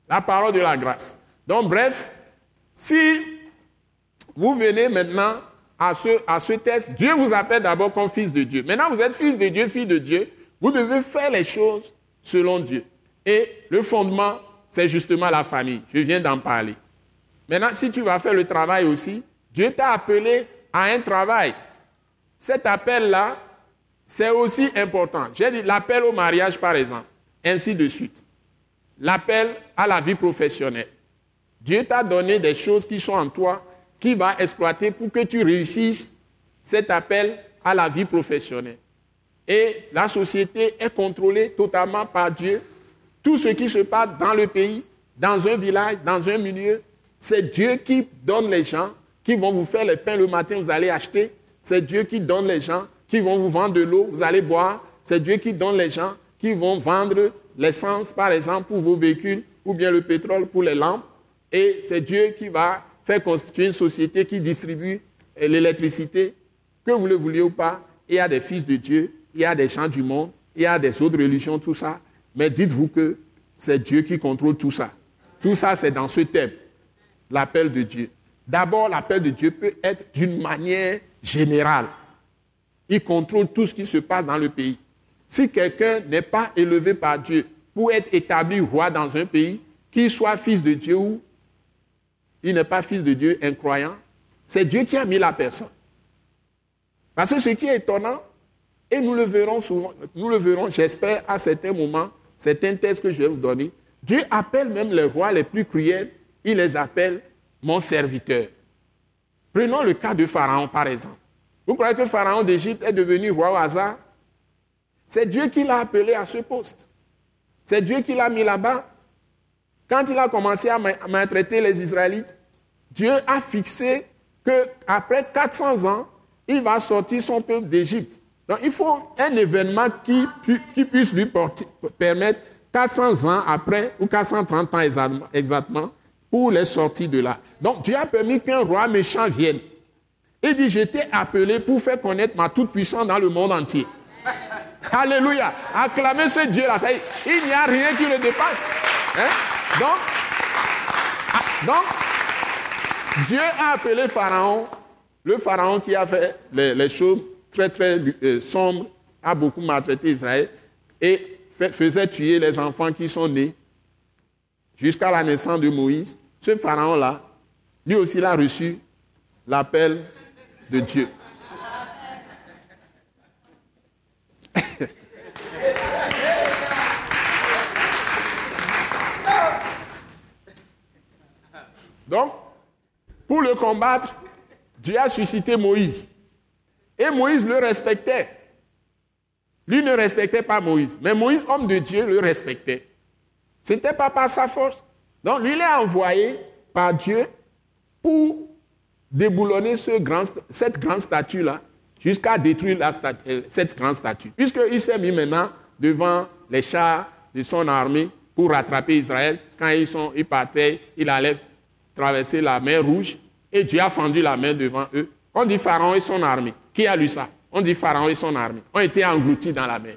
La parole de la grâce. Donc, bref, si vous venez maintenant à ce, à ce test. Dieu vous appelle d'abord comme fils de Dieu. Maintenant, vous êtes fils de Dieu, fille de Dieu. Vous devez faire les choses selon Dieu. Et le fondement, c'est justement la famille. Je viens d'en parler. Maintenant, si tu vas faire le travail aussi, Dieu t'a appelé à un travail. Cet appel-là, c'est aussi important. J'ai dit l'appel au mariage, par exemple, ainsi de suite. L'appel à la vie professionnelle. Dieu t'a donné des choses qui sont en toi qui va exploiter pour que tu réussisses cet appel à la vie professionnelle. Et la société est contrôlée totalement par Dieu. Tout ce qui se passe dans le pays, dans un village, dans un milieu, c'est Dieu qui donne les gens qui vont vous faire le pain le matin, vous allez acheter. C'est Dieu qui donne les gens qui vont vous vendre de l'eau, vous allez boire. C'est Dieu qui donne les gens qui vont vendre l'essence, par exemple, pour vos véhicules, ou bien le pétrole pour les lampes. Et c'est Dieu qui va faire constituer une société qui distribue euh, l'électricité, que vous le vouliez ou pas, il y a des fils de Dieu, il y a des gens du monde, il y a des autres religions, tout ça. Mais dites-vous que c'est Dieu qui contrôle tout ça. Tout ça, c'est dans ce thème, l'appel de Dieu. D'abord, l'appel de Dieu peut être d'une manière générale. Il contrôle tout ce qui se passe dans le pays. Si quelqu'un n'est pas élevé par Dieu pour être établi roi dans un pays, qu'il soit fils de Dieu ou il n'est pas fils de Dieu, incroyant. C'est Dieu qui a mis la personne. Parce que ce qui est étonnant, et nous le verrons souvent, nous le verrons, j'espère, à certains moments, c'est un test que je vais vous donner. Dieu appelle même les rois les plus cruels, il les appelle mon serviteur. Prenons le cas de Pharaon, par exemple. Vous croyez que Pharaon d'Égypte est devenu roi au hasard? C'est Dieu qui l'a appelé à ce poste. C'est Dieu qui l'a mis là-bas. Quand il a commencé à maltraiter les Israélites, Dieu a fixé qu'après 400 ans, il va sortir son peuple d'Égypte. Donc il faut un événement qui, puisse lui permettre 400 ans après, ou 430 ans exactement, pour les sortir de là. Donc Dieu a permis qu'un roi méchant vienne. Il dit, j'étais appelé pour faire connaître ma toute-puissance dans le monde entier. Alléluia. Acclamez ce Dieu-là. Il n'y a rien qui le dépasse. Hein? Donc, ah, donc, Dieu a appelé Pharaon, le Pharaon qui a fait les, choses très très euh, sombre, a beaucoup maltraité Israël et faisait tuer les enfants qui sont nés jusqu'à la naissance de Moïse. Ce pharaon-là, lui aussi, il a reçu l'appel de Dieu. Donc, pour le combattre, Dieu a suscité Moïse. Et Moïse le respectait. Lui ne respectait pas Moïse, mais Moïse, homme de Dieu, le respectait. Ce n'était pas par sa force. Donc, lui, il est envoyé par Dieu pour déboulonner cette grande statue-là jusqu'à détruire euh, cette grande statue. Puisqu'il s'est mis maintenant devant les chars de son armée pour rattraper Israël. Quand ils, sont, ils partaient, il allait traverser la mer Rouge et Dieu a fendu la mer devant eux. On dit Pharaon et son armée. Qui a lu ça? On dit Pharaon et son armée ont été engloutis dans la mer.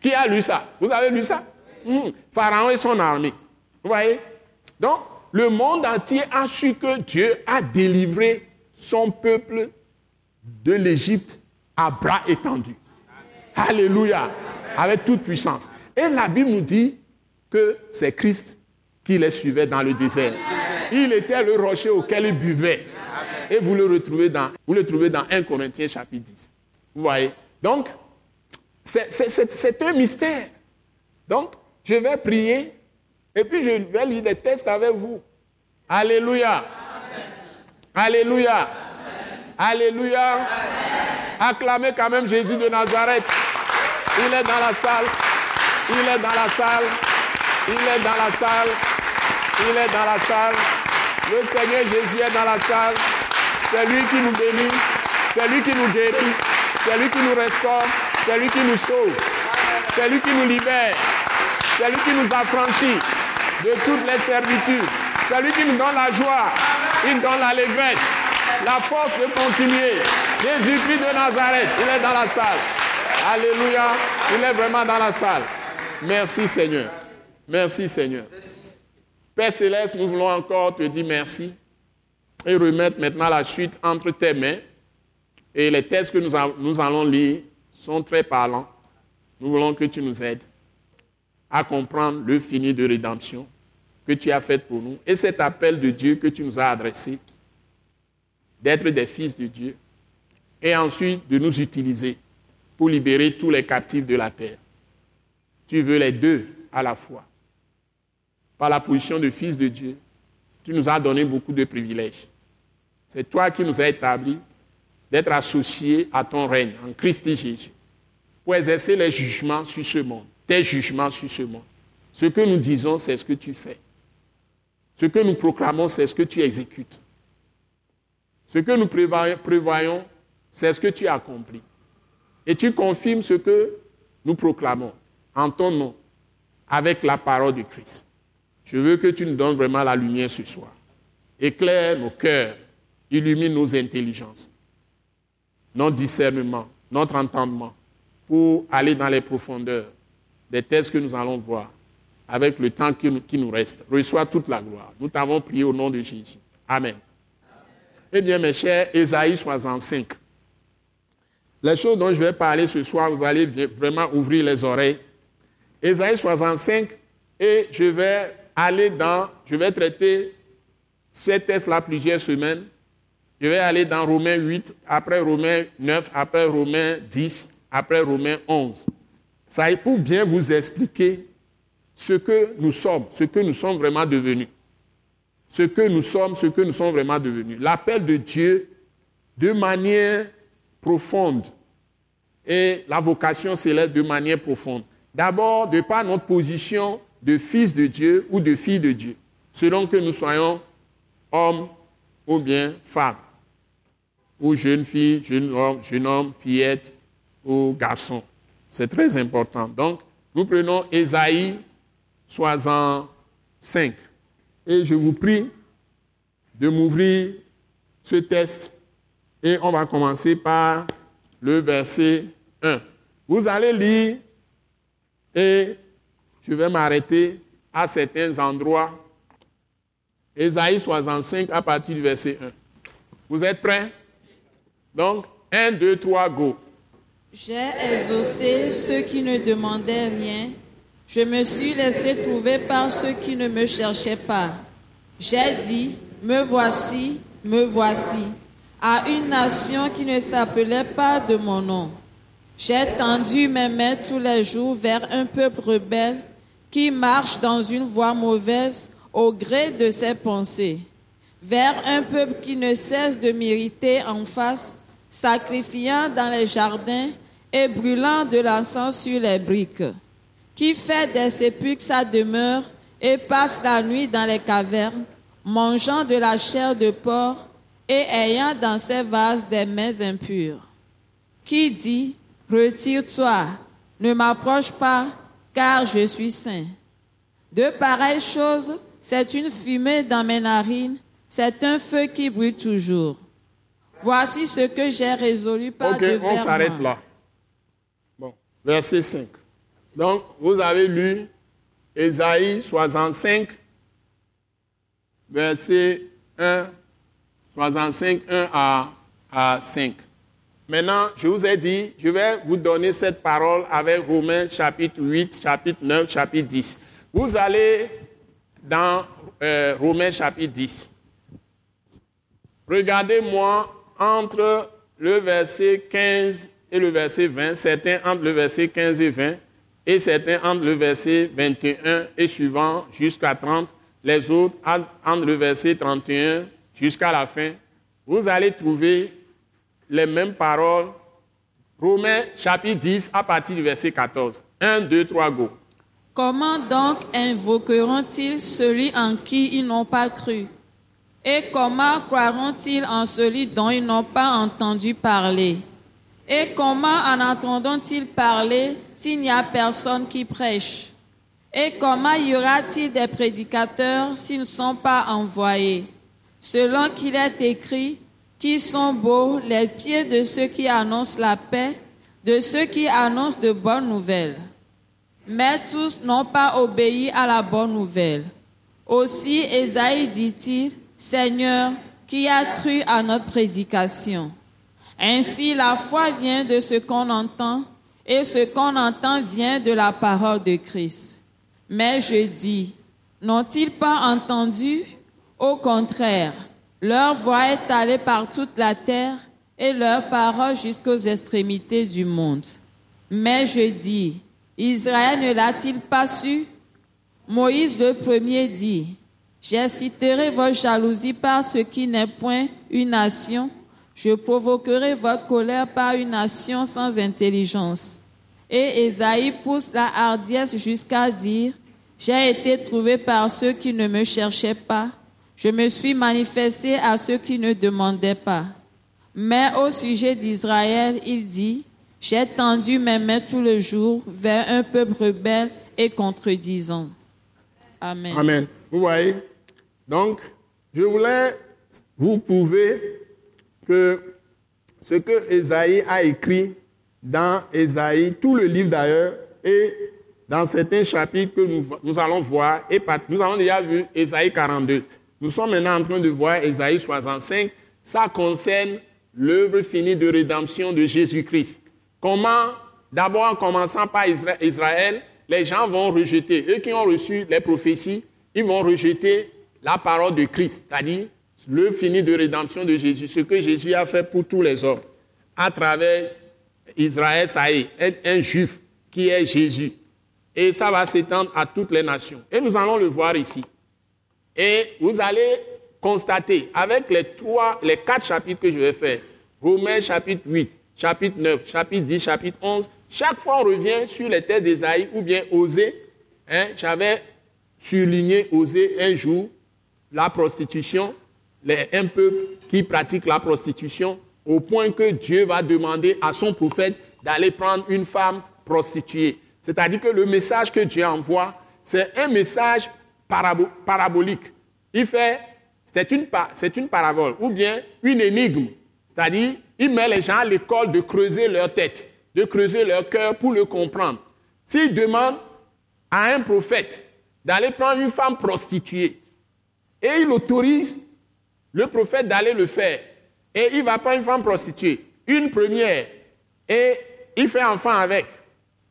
Qui a lu ça? Vous avez lu ça? Hmm. Pharaon et son armée. Vous voyez? Donc, le monde entier a su que Dieu a délivré son peuple de l'Égypte à bras étendus. Alléluia. Avec toute puissance. Et la Bible nous dit que c'est Christ qui les suivait dans le désert. Il était le rocher auquel il buvait. Et vous le retrouvez dans, vous le trouvez dans 1 Corinthiens chapitre 10. Vous voyez? Donc, c'est un mystère. Donc, je vais prier et puis je vais lire des textes avec vous. Alléluia. Alléluia. Alléluia. Acclamez quand même Jésus de Nazareth. Il est dans la salle. Il est dans la salle. Il est dans la salle. Il est dans la salle. Le Seigneur Jésus est dans la salle. C'est lui qui nous bénit. C'est lui qui nous guérit. C'est lui qui nous restaure. C'est lui qui nous sauve. C'est lui qui nous libère. C'est lui qui nous affranchit de toutes les servitudes. C'est lui qui nous donne la joie. Il nous donne l'allégresse, la force de continuer. Jésus-Christ de Nazareth, il est dans la salle. Alléluia. Il est vraiment dans la salle. Merci Seigneur. Merci Seigneur. Père céleste, nous voulons encore te dire merci et remettre maintenant la suite entre tes mains. Et les textes que nous, nous allons lire sont très parlants. Nous voulons que tu nous aides à comprendre le fini de rédemption que tu as fait pour nous et cet appel de Dieu que tu nous as adressé, d'être des fils de Dieu, et ensuite de nous utiliser pour libérer tous les captifs de la terre. Tu veux les deux à la fois par la position de fils de Dieu, tu nous as donné beaucoup de privilèges. C'est toi qui nous as établis d'être associés à ton règne en Christ Jésus pour exercer les jugements sur ce monde, tes jugements sur ce monde. Ce que nous disons, c'est ce que tu fais. Ce que nous proclamons, c'est ce que tu exécutes. Ce que nous prévoyons, c'est ce que tu as accompli. Et tu confirmes ce que nous proclamons en ton nom avec la parole du Christ. Je veux que tu nous donnes vraiment la lumière ce soir. Éclaire nos cœurs, illumine nos intelligences, notre discernement, notre entendement, pour aller dans les profondeurs des textes que nous allons voir avec le temps qui nous, reste. Reçois toute la gloire. Nous t'avons prié au nom de Jésus. Amen. Eh bien, mes chers, Ésaïe 65. Les choses dont je vais parler ce soir, vous allez vraiment ouvrir les oreilles. Ésaïe 65, et je vais aller dans, je vais traiter ces textes-là plusieurs semaines. Je vais aller dans Romains 8, après Romains 9, après Romains 10, après Romains 11. Ça est pour bien vous expliquer ce que nous sommes, ce que nous sommes vraiment devenus. Ce que nous sommes, ce que nous sommes vraiment devenus. L'appel de Dieu de manière profonde et la vocation céleste de manière profonde. D'abord, de par notre position de fils de Dieu ou de fille de Dieu, selon que nous soyons hommes ou bien femmes, ou jeunes filles, jeunes hommes, jeune homme, fillette ou garçon. C'est très important. Donc, nous prenons Ésaïe 65. Et je vous prie de m'ouvrir ce test et on va commencer par le verset 1. Vous allez lire et je vais m'arrêter à certains endroits. Ésaïe 65 à partir du verset 1. Vous êtes prêts? Donc, 1, 2, 3, go. J'ai exaucé ceux qui ne demandaient rien. Je me suis laissé trouver par ceux qui ne me cherchaient pas. J'ai dit, me voici, me voici, à une nation qui ne s'appelait pas de mon nom. J'ai tendu mes mains tous les jours vers un peuple rebelle qui marche dans une voie mauvaise au gré de ses pensées, vers un peuple qui ne cesse de m'irriter en face, sacrifiant dans les jardins et brûlant de l'encens sur les briques, qui fait des sépulcres sa demeure et passe la nuit dans les cavernes, mangeant de la chair de porc et ayant dans ses vases des mains impures, qui dit, Retire-toi, ne m'approche pas, car je suis saint. De pareilles choses, c'est une fumée dans mes narines, c'est un feu qui brûle toujours. Voici ce que j'ai résolu par Ok, on s'arrête là. Verset 5. Donc, vous avez lu Ésaïe 65, verset 1, 65, 1 à, à 5. Maintenant, je vous ai dit, je vais vous donner cette parole avec Romains chapitre 8, chapitre 9, chapitre 10. Vous allez dans euh, Romains chapitre 10. Regardez-moi entre le verset 15 et le verset 20, certains entre le verset 15 et 20, et certains entre le verset 21 et suivant jusqu'à 30, les autres entre le verset 31 jusqu'à la fin. Vous allez trouver les mêmes paroles. Romains chapitre 10 à partir du verset 14. 1, 2, 3, go. Comment donc invoqueront-ils celui en qui ils n'ont pas cru? Et comment croiront-ils en celui dont ils n'ont pas entendu parler? Et comment en entendront-ils parler s'il n'y a personne qui prêche? Et comment y aura-t-il des prédicateurs s'ils ne sont pas envoyés? Selon qu'il est écrit, qui sont beaux les pieds de ceux qui annoncent la paix, de ceux qui annoncent de bonnes nouvelles. Mais tous n'ont pas obéi à la bonne nouvelle. Aussi Esaïe dit-il, Seigneur, qui a cru à notre prédication? Ainsi la foi vient de ce qu'on entend, et ce qu'on entend vient de la parole de Christ. Mais je dis, n'ont-ils pas entendu? Au contraire, leur voix est allée par toute la terre et leur parole jusqu'aux extrémités du monde. Mais je dis, Israël ne l'a-t-il pas su? Moïse le premier dit, J'exciterai votre jalousie par ce qui n'est point une nation, je provoquerai votre colère par une nation sans intelligence. Et Esaïe pousse la hardiesse jusqu'à dire, J'ai été trouvé par ceux qui ne me cherchaient pas je me suis manifesté à ceux qui ne demandaient pas. Mais au sujet d'Israël, il dit, j'ai tendu mes mains tout le jour vers un peuple rebelle et contredisant. Amen. Amen. Vous voyez? Donc, je voulais vous prouver que ce que Esaïe a écrit dans Esaïe, tout le livre d'ailleurs, et dans certains chapitres que nous, nous allons voir, et nous avons déjà vu Esaïe 42. Nous sommes maintenant en train de voir Ésaïe 65. Ça concerne l'œuvre finie de rédemption de Jésus-Christ. Comment, d'abord en commençant par Israël, les gens vont rejeter, eux qui ont reçu les prophéties, ils vont rejeter la parole de Christ, c'est-à-dire l'œuvre finie de rédemption de Jésus, ce que Jésus a fait pour tous les hommes. À travers Israël, ça est, un juif qui est Jésus. Et ça va s'étendre à toutes les nations. Et nous allons le voir ici. Et vous allez constater, avec les trois, les quatre chapitres que je vais faire, Romains chapitre 8, chapitre 9, chapitre 10, chapitre 11, chaque fois on revient sur les terres d'Ésaïe ou bien Osée. Hein, J'avais surligné Osée un jour, la prostitution, les, un peuple qui pratique la prostitution, au point que Dieu va demander à son prophète d'aller prendre une femme prostituée. C'est-à-dire que le message que Dieu envoie, c'est un message parabolique. Il fait, c'est une, une parabole, ou bien une énigme. C'est-à-dire, il met les gens à l'école de creuser leur tête, de creuser leur cœur pour le comprendre. S'il demande à un prophète d'aller prendre une femme prostituée, et il autorise le prophète d'aller le faire, et il va prendre une femme prostituée, une première, et il fait enfant avec.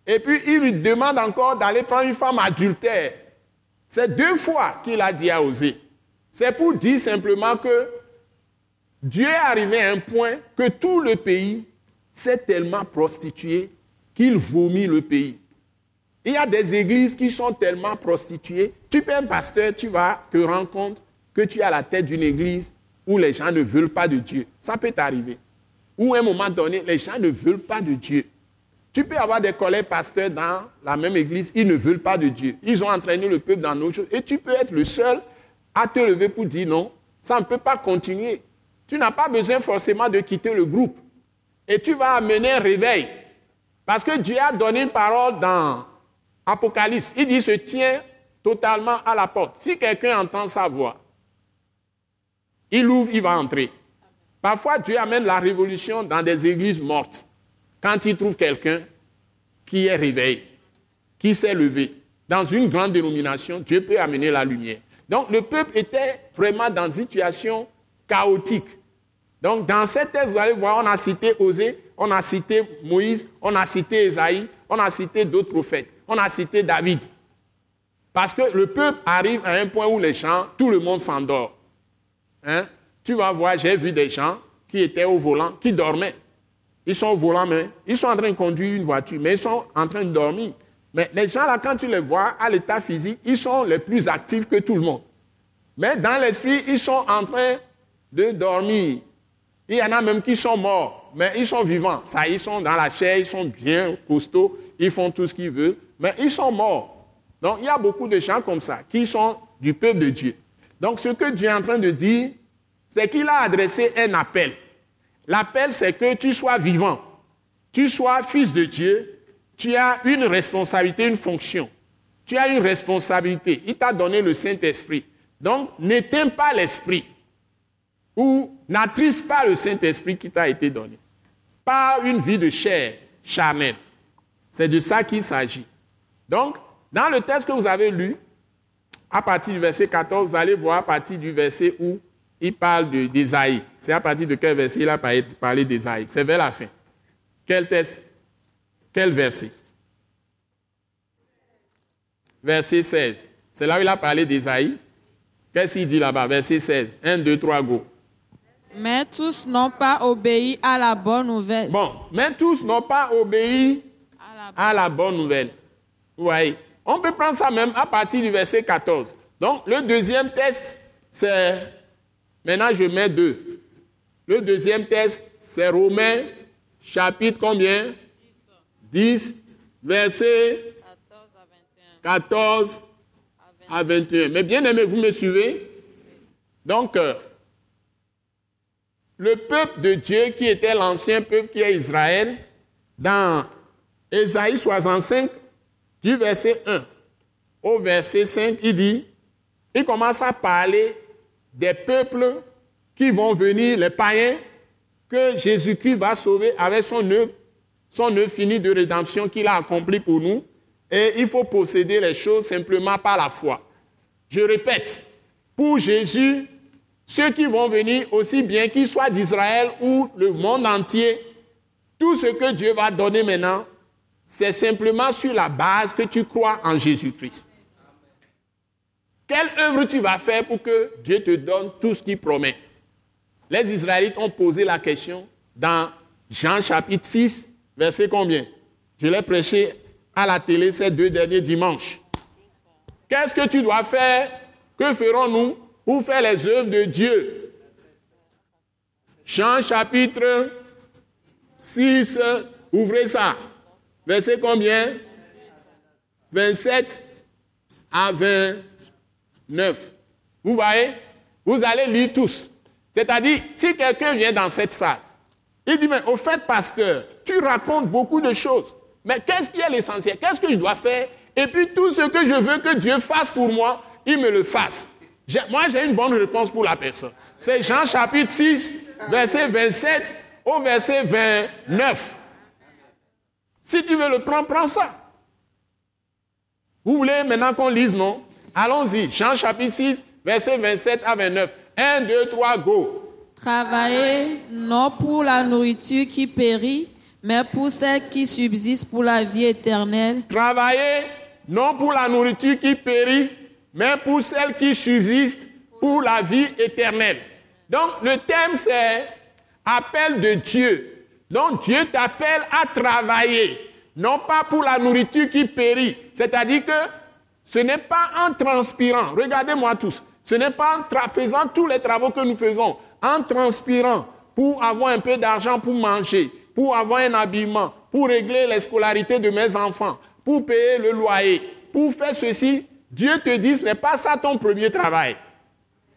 Et puis il lui demande encore d'aller prendre une femme adultère. C'est deux fois qu'il a dit à oser. C'est pour dire simplement que Dieu est arrivé à un point que tout le pays s'est tellement prostitué qu'il vomit le pays. Il y a des églises qui sont tellement prostituées. Tu peux un pasteur, tu vas te rendre compte que tu es à la tête d'une église où les gens ne veulent pas de Dieu. Ça peut t'arriver. Ou à un moment donné, les gens ne veulent pas de Dieu. Tu peux avoir des collègues pasteurs dans la même église, ils ne veulent pas de Dieu. Ils ont entraîné le peuple dans nos choses. Et tu peux être le seul à te lever pour dire non, ça ne peut pas continuer. Tu n'as pas besoin forcément de quitter le groupe. Et tu vas amener un réveil. Parce que Dieu a donné une parole dans Apocalypse. Il dit, se tient totalement à la porte. Si quelqu'un entend sa voix, il ouvre, il va entrer. Parfois, Dieu amène la révolution dans des églises mortes. Quand il trouve quelqu'un qui est réveillé, qui s'est levé, dans une grande dénomination, Dieu peut amener la lumière. Donc, le peuple était vraiment dans une situation chaotique. Donc, dans cette thèse, vous allez voir, on a cité Osée, on a cité Moïse, on a cité Esaïe, on a cité d'autres prophètes, on a cité David. Parce que le peuple arrive à un point où les gens, tout le monde s'endort. Hein? Tu vas voir, j'ai vu des gens qui étaient au volant, qui dormaient. Ils sont au volant, mais ils sont en train de conduire une voiture, mais ils sont en train de dormir. Mais les gens là, quand tu les vois à l'état physique, ils sont les plus actifs que tout le monde. Mais dans l'esprit, ils sont en train de dormir. Il y en a même qui sont morts, mais ils sont vivants. Ça, ils sont dans la chair, ils sont bien costauds, ils font tout ce qu'ils veulent, mais ils sont morts. Donc il y a beaucoup de gens comme ça qui sont du peuple de Dieu. Donc ce que Dieu est en train de dire, c'est qu'il a adressé un appel. L'appel, c'est que tu sois vivant, tu sois fils de Dieu, tu as une responsabilité, une fonction. Tu as une responsabilité. Il t'a donné le Saint-Esprit. Donc, n'éteins pas l'esprit ou n'attriste pas le Saint-Esprit qui t'a été donné. Pas une vie de chair charnelle. C'est de ça qu'il s'agit. Donc, dans le texte que vous avez lu, à partir du verset 14, vous allez voir à partir du verset où il parle d'Ésaïe. C'est à partir de quel verset il a parlé d'Ésaïe? C'est vers la fin. Quel texte? Quel verset? Verset 16. C'est là où il a parlé d'Ésaïe. Qu'est-ce qu'il dit là-bas? Verset 16. 1, 2, 3, go. Mais tous n'ont pas obéi à la bonne nouvelle. Bon, mais tous n'ont pas obéi à la bonne nouvelle. Vous voyez? On peut prendre ça même à partir du verset 14. Donc, le deuxième test, c'est. Maintenant, je mets deux. Le deuxième test, c'est Romains, chapitre combien? 10, verset 14 à 21. Mais bien aimé, vous me suivez? Donc, euh, le peuple de Dieu qui était l'ancien peuple qui est Israël, dans Ésaïe 65, du verset 1 au verset 5, il dit, il commence à parler des peuples qui vont venir, les païens, que Jésus-Christ va sauver avec son œuvre, son œuvre finie de rédemption qu'il a accompli pour nous. Et il faut posséder les choses simplement par la foi. Je répète, pour Jésus, ceux qui vont venir, aussi bien qu'ils soient d'Israël ou le monde entier, tout ce que Dieu va donner maintenant, c'est simplement sur la base que tu crois en Jésus-Christ. Quelle œuvre tu vas faire pour que Dieu te donne tout ce qu'il promet? Les Israélites ont posé la question dans Jean chapitre 6, verset combien? Je l'ai prêché à la télé ces deux derniers dimanches. Qu'est-ce que tu dois faire? Que ferons-nous pour faire les œuvres de Dieu? Jean chapitre 6, ouvrez ça. Verset combien? 27 à 29. Vous voyez? Vous allez lire tous. C'est-à-dire, si quelqu'un vient dans cette salle, il dit, mais au fait, pasteur, tu racontes beaucoup de choses. Mais qu'est-ce qui est l'essentiel? Qu'est-ce que je dois faire? Et puis tout ce que je veux que Dieu fasse pour moi, il me le fasse. Moi, j'ai une bonne réponse pour la personne. C'est Jean chapitre 6, verset 27 au verset 29. Si tu veux le prendre, prends ça. Vous voulez maintenant qu'on lise, non? Allons-y. Jean chapitre 6, verset 27 à 29. 1, 2, 3, go. Travaillez non pour la nourriture qui périt, mais pour celles qui subsistent pour la vie éternelle. Travaillez non pour la nourriture qui périt, mais pour celle qui subsiste pour la vie éternelle. Donc le thème c'est appel de Dieu. Donc Dieu t'appelle à travailler, non pas pour la nourriture qui périt. C'est-à-dire que ce n'est pas en transpirant, regardez-moi tous, ce n'est pas en faisant tous les travaux que nous faisons, en transpirant pour avoir un peu d'argent pour manger, pour avoir un habillement, pour régler les scolarités de mes enfants, pour payer le loyer, pour faire ceci. Dieu te dit, ce n'est pas ça ton premier travail.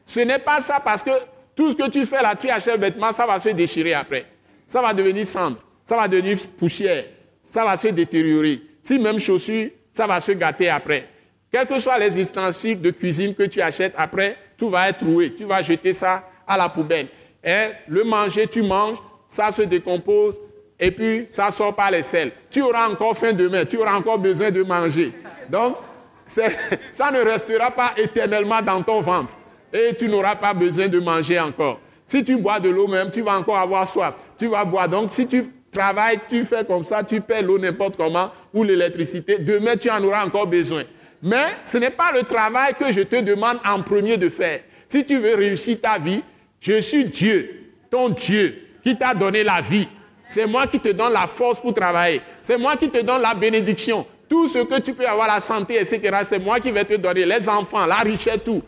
Ce n'est pas ça parce que tout ce que tu fais là, tu achètes vêtements, ça va se déchirer après. Ça va devenir cendre, ça va devenir poussière, ça va se détériorer. Si même chaussures, ça va se gâter après. Quels que soient les ustensiles de cuisine que tu achètes après, tout va être troué. Tu vas jeter ça à la poubelle. Et le manger, tu manges, ça se décompose et puis ça sort par les selles. Tu auras encore faim demain, tu auras encore besoin de manger. Donc, ça ne restera pas éternellement dans ton ventre et tu n'auras pas besoin de manger encore. Si tu bois de l'eau même, tu vas encore avoir soif. Tu vas boire. Donc, si tu travailles, tu fais comme ça, tu paies l'eau n'importe comment ou l'électricité, demain tu en auras encore besoin. Mais ce n'est pas le travail que je te demande en premier de faire. Si tu veux réussir ta vie, je suis Dieu, ton Dieu, qui t'a donné la vie. C'est moi qui te donne la force pour travailler. C'est moi qui te donne la bénédiction. Tout ce que tu peux avoir, la santé, etc., c'est moi qui vais te donner. Les enfants, la richesse, tout.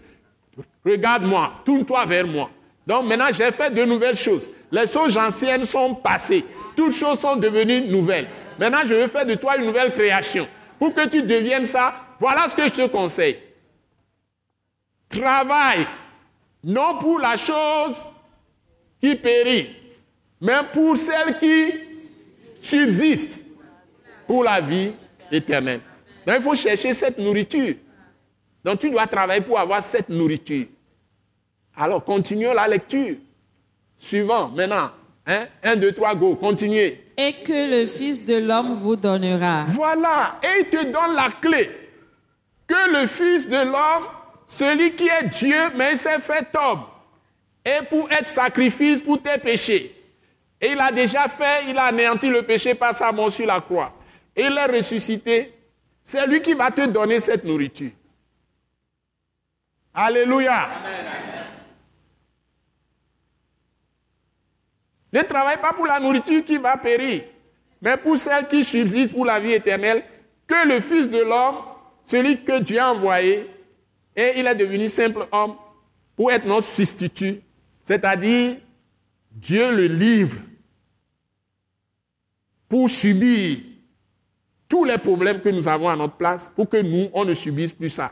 Regarde-moi, tourne-toi vers moi. Donc maintenant, j'ai fait de nouvelles choses. Les choses anciennes sont passées. Toutes choses sont devenues nouvelles. Maintenant, je veux faire de toi une nouvelle création. Pour que tu deviennes ça, voilà ce que je te conseille. Travaille, non pour la chose qui périt, mais pour celle qui subsiste pour la vie éternelle. Donc il faut chercher cette nourriture. Donc tu dois travailler pour avoir cette nourriture. Alors continuons la lecture. Suivant, maintenant. Hein? Un, deux, trois, go, continuez. Et que le Fils de l'homme vous donnera. Voilà, et il te donne la clé. Que le Fils de l'homme, celui qui est Dieu, mais il s'est fait homme, et pour être sacrifice pour tes péchés. Et il a déjà fait, il a anéanti le péché par sa mort sur la croix. Et il est ressuscité. C'est lui qui va te donner cette nourriture. Alléluia. Ne travaille pas pour la nourriture qui va périr, mais pour celle qui subsiste pour la vie éternelle, que le Fils de l'homme, celui que Dieu a envoyé, et il est devenu simple homme pour être notre substitut, c'est-à-dire Dieu le livre pour subir tous les problèmes que nous avons à notre place, pour que nous, on ne subisse plus ça,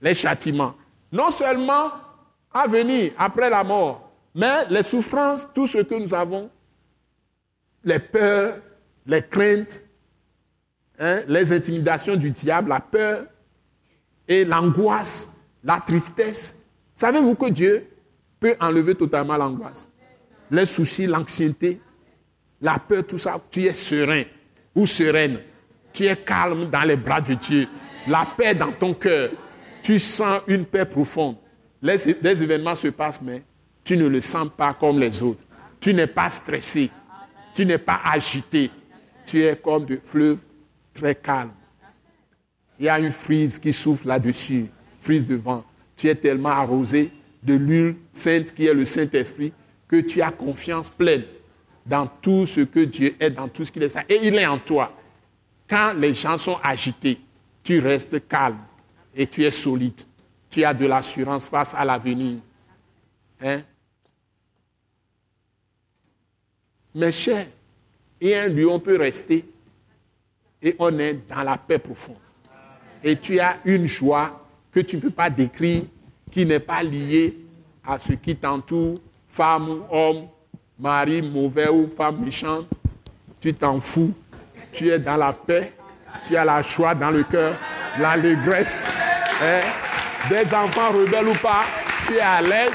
les châtiments. Non seulement à venir après la mort, mais les souffrances, tout ce que nous avons, les peurs, les craintes, hein, les intimidations du diable, la peur et l'angoisse, la tristesse. Savez-vous que Dieu peut enlever totalement l'angoisse, les soucis, l'anxiété, la peur, tout ça. Tu es serein ou sereine. Tu es calme dans les bras de Dieu. La paix dans ton cœur. Tu sens une paix profonde. Les, les événements se passent, mais tu ne le sens pas comme les autres. Tu n'es pas stressé. Tu n'es pas agité. Tu es comme de fleuve très calme. Il y a une frise qui souffle là-dessus, frise de vent. Tu es tellement arrosé de l'huile sainte qui est le Saint-Esprit que tu as confiance pleine dans tout ce que Dieu est, dans tout ce qu'il est. Et il est en toi. Quand les gens sont agités, tu restes calme et tu es solide. Tu as de l'assurance face à l'avenir. Hein? Mes chers, et un lieu, on peut rester et on est dans la paix profonde. Et tu as une joie que tu ne peux pas décrire, qui n'est pas liée à ce qui t'entoure, femme homme, mari mauvais ou femme méchante. Tu t'en fous. Tu es dans la paix. Tu as la joie dans le cœur, l'allégresse. Hein? Des enfants rebelles ou pas, tu es à l'aise.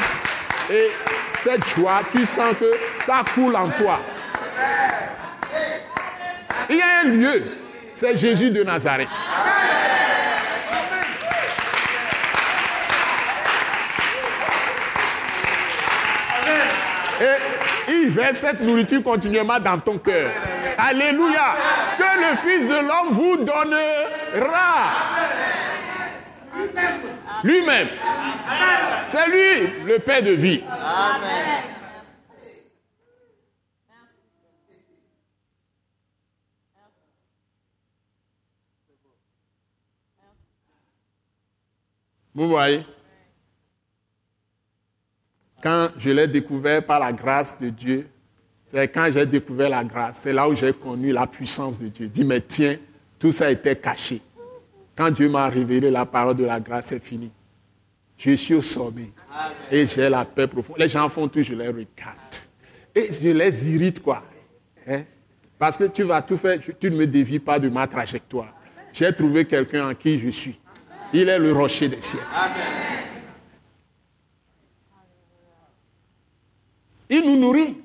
Et cette joie, tu sens que ça coule en toi. Il y a un lieu, c'est Jésus de Nazareth. Et il verse cette nourriture continuellement dans ton cœur. Alléluia. Que le Fils de l'homme vous donnera. Lui-même. C'est lui le Père de vie. Amen. Vous voyez? Quand je l'ai découvert par la grâce de Dieu, c'est quand j'ai découvert la grâce, c'est là où j'ai connu la puissance de Dieu. Dis, mais tiens, tout ça était caché. Quand Dieu m'a révélé la parole de la grâce, c'est fini. Je suis au sommet. Et j'ai la paix profonde. Les gens font tout, je les regarde. Et je les irrite, quoi. Hein? Parce que tu vas tout faire, tu ne me dévies pas de ma trajectoire. J'ai trouvé quelqu'un en qui je suis. Il est le rocher des cieux. Il nous nourrit.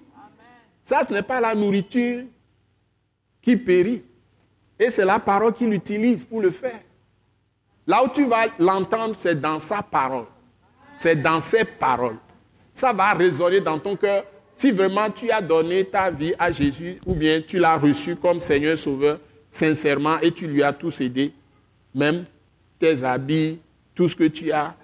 Ça, ce n'est pas la nourriture qui périt. Et c'est la parole qu'il utilise pour le faire. Là où tu vas l'entendre, c'est dans sa parole. C'est dans ses paroles. Ça va résonner dans ton cœur. Si vraiment tu as donné ta vie à Jésus, ou bien tu l'as reçu comme Seigneur Sauveur, sincèrement, et tu lui as tout cédé, même tes habits, tout ce que tu as,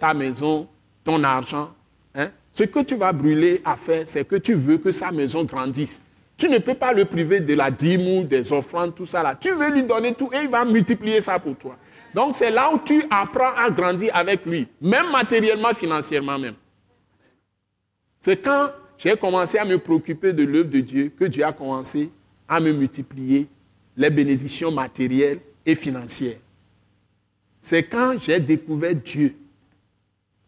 ta maison, ton argent. Hein? Ce que tu vas brûler à faire, c'est que tu veux que sa maison grandisse. Tu ne peux pas le priver de la dîme ou des offrandes, tout ça là. Tu veux lui donner tout et il va multiplier ça pour toi. Donc c'est là où tu apprends à grandir avec lui, même matériellement, financièrement même. C'est quand j'ai commencé à me préoccuper de l'œuvre de Dieu que Dieu a commencé à me multiplier les bénédictions matérielles et financières. C'est quand j'ai découvert Dieu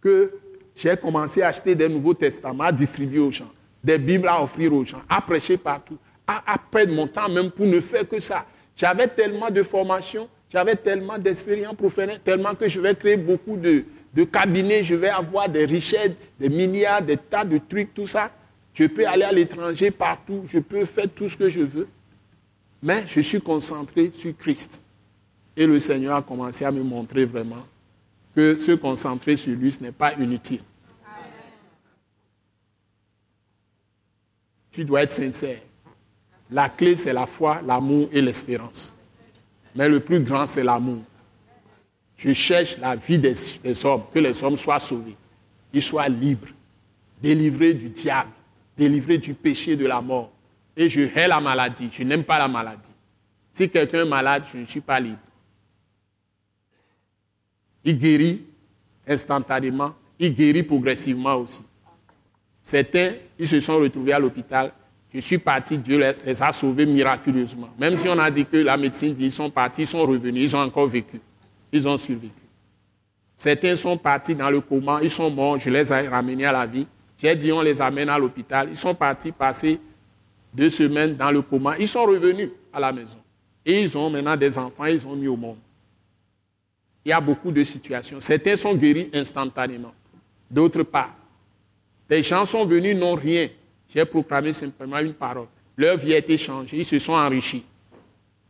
que j'ai commencé à acheter des Nouveaux Testaments, à distribuer aux gens, des Bibles à offrir aux gens, à prêcher partout, à, perdre mon temps même pour ne faire que ça. J'avais tellement de formations, j'avais tellement d'expérience professionnelle, tellement que je vais créer beaucoup de, de cabinets, je vais avoir des richesses, des milliards, des tas de trucs, tout ça. Je peux aller à l'étranger partout, je peux faire tout ce que je veux. Mais je suis concentré sur Christ. Et le Seigneur a commencé à me montrer vraiment que se concentrer sur lui, ce n'est pas inutile. Tu dois être sincère. La clé, c'est la foi, l'amour et l'espérance. Mais le plus grand, c'est l'amour. Je cherche la vie des, des, hommes, que les hommes soient sauvés, qu'ils soient libres, délivrés du diable, délivrés du péché de la mort. Et je hais la maladie, je n'aime pas la maladie. Si quelqu'un est malade, je ne suis pas libre. Il guérit instantanément, il guérit progressivement aussi. Certains, ils se sont retrouvés à l'hôpital. Je suis parti, Dieu les a sauvés miraculeusement. Même si on a dit que la médecine dit qu'ils sont partis, ils sont revenus, ils ont encore vécu. Ils ont survécu. Certains sont partis dans le coma, ils sont morts, je les ai ramenés à la vie. J'ai dit on les amène à l'hôpital. Ils sont partis passer deux semaines dans le coma. Ils sont revenus à la maison. Et ils ont maintenant des enfants, ils ont mis au monde. Il y a beaucoup de situations. Certains sont guéris instantanément. D'autres pas. Des gens sont venus, n'ont rien. J'ai proclamé simplement une parole. Leur vie a été changée. Ils se sont enrichis.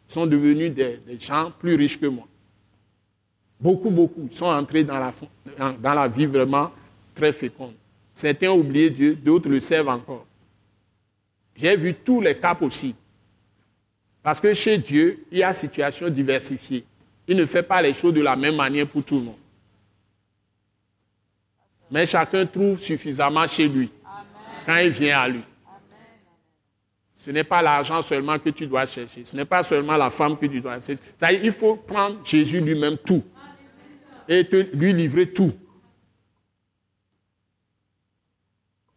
Ils sont devenus des, gens plus riches que moi. Beaucoup, beaucoup sont entrés dans la, dans la vie vraiment très féconde. Certains ont oublié Dieu, d'autres le servent encore. J'ai vu tous les cas possibles. Parce que chez Dieu, il y a situation diversifiée. Il ne fait pas les choses de la même manière pour tout le monde. Mais chacun trouve suffisamment chez lui quand il vient à lui. Ce n'est pas l'argent seulement que tu dois chercher. Ce n'est pas seulement la femme que tu dois chercher. il faut prendre Jésus lui-même tout. Et te, lui livrer tout.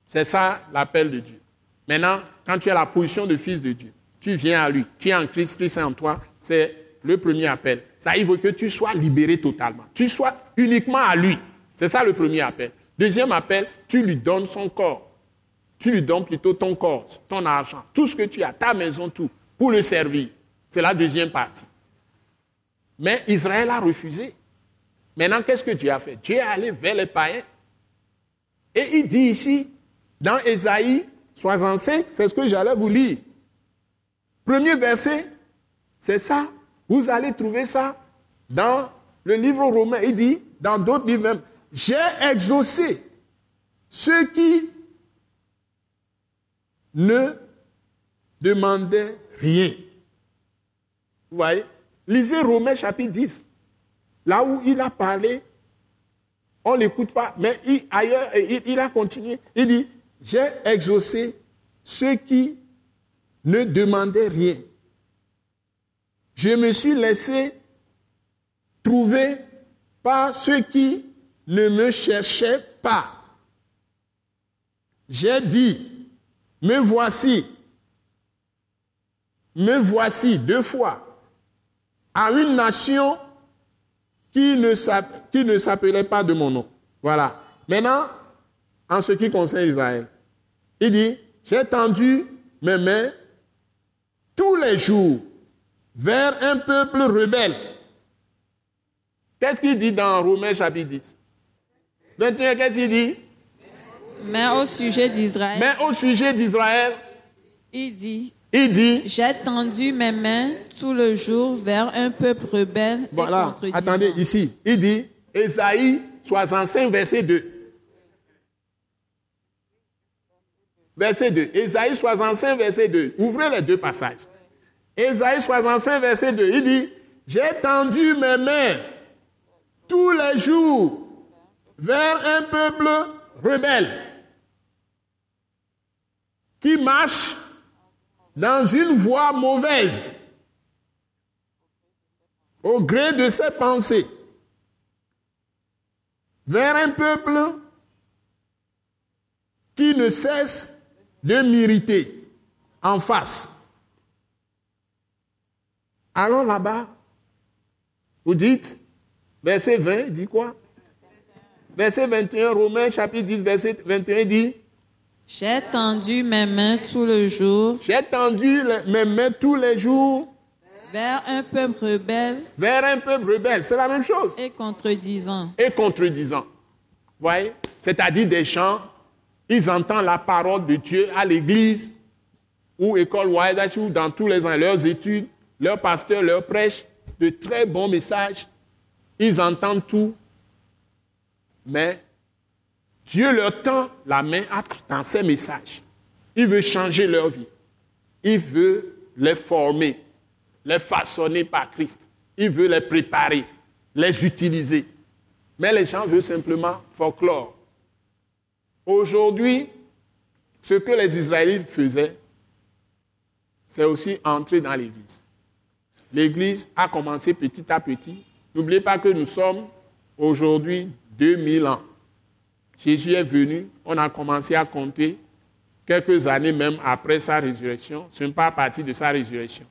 C'est ça l'appel de Dieu. Maintenant, quand tu as la position de fils de Dieu, tu viens à lui. Tu es en Christ, Christ est en toi. C'est le premier appel. Ça, il veut que tu sois libéré totalement. Tu sois uniquement à lui. C'est ça le premier appel. Deuxième appel, tu lui donnes son corps. Tu lui donnes plutôt ton corps, ton argent, tout ce que tu as, ta maison, tout, pour le servir. C'est la deuxième partie. Mais Israël a refusé. Maintenant, qu'est-ce que Dieu a fait? Dieu est allé vers les païens. Et il dit ici, dans Ésaïe 65, c'est ce que j'allais vous lire. Premier verset, c'est ça. Vous allez trouver ça dans le livre romain. Il dit, dans d'autres livres même, j'ai exaucé ceux qui ne demandaient rien. Vous voyez? Lisez Romains chapitre 10. Là où il a parlé, on ne l'écoute pas, mais ailleurs, il a continué. Il dit, j'ai exaucé ceux qui ne demandaient rien. Je me suis laissé trouver par ceux qui ne me cherchaient pas. J'ai dit, me voici, me voici deux fois à une nation qui ne s'appelait pas de mon nom. Voilà. Maintenant, en ce qui concerne Israël, il dit, j'ai tendu mes mains tous les jours vers un peuple rebelle. Qu'est-ce qu'il dit dans Romains chapitre 10 21, qu'est-ce qu'il dit? Mais au sujet d'Israël. Mais au sujet d'Israël. Il dit. Il dit. J'ai tendu mes mains tout le jour vers un peuple rebelle. Voilà. Attendez, ici. Il dit, Esaïe 65, verset 2. Verset 2. Esaïe 65, verset 2. Ouvrez les deux passages. Esaïe 65, verset 2. Il dit, j'ai tendu mes mains tous les jours vers un peuple rebelle qui marche dans une voie mauvaise au gré de ses pensées vers un peuple qui ne cesse de m'irriter en face. Allons là-bas. Vous dites, verset 20, dit quoi? Verset 21, Romains chapitre 10, verset 21 dit J'ai tendu mes mains tout le jour. J'ai tendu mes mains tous les jours. Vers un peuple rebelle. Vers un peuple rebelle, c'est la même chose. Et contredisant. Et contredisant. Voyez? C'est-à-dire des gens, ils entendent la parole de Dieu à l'église ou école Waidashi ou dans tous les leurs études, leurs pasteurs leur prêchent de très bons messages. Ils entendent tout, mais Dieu leur tend la main dans ces messages. Il veut changer leur vie. Il veut les former, les façonner par Christ. Il veut les préparer, les utiliser. Mais les gens veulent simplement folklore. Aujourd'hui, ce que les Israélites faisaient, c'est aussi entrer dans l'Église. L'Église a commencé petit à petit. N'oubliez pas que nous sommes aujourd'hui 2000 ans. Jésus est venu, on a commencé à compter quelques années même après sa résurrection. Ce n'est pas à partir de sa résurrection.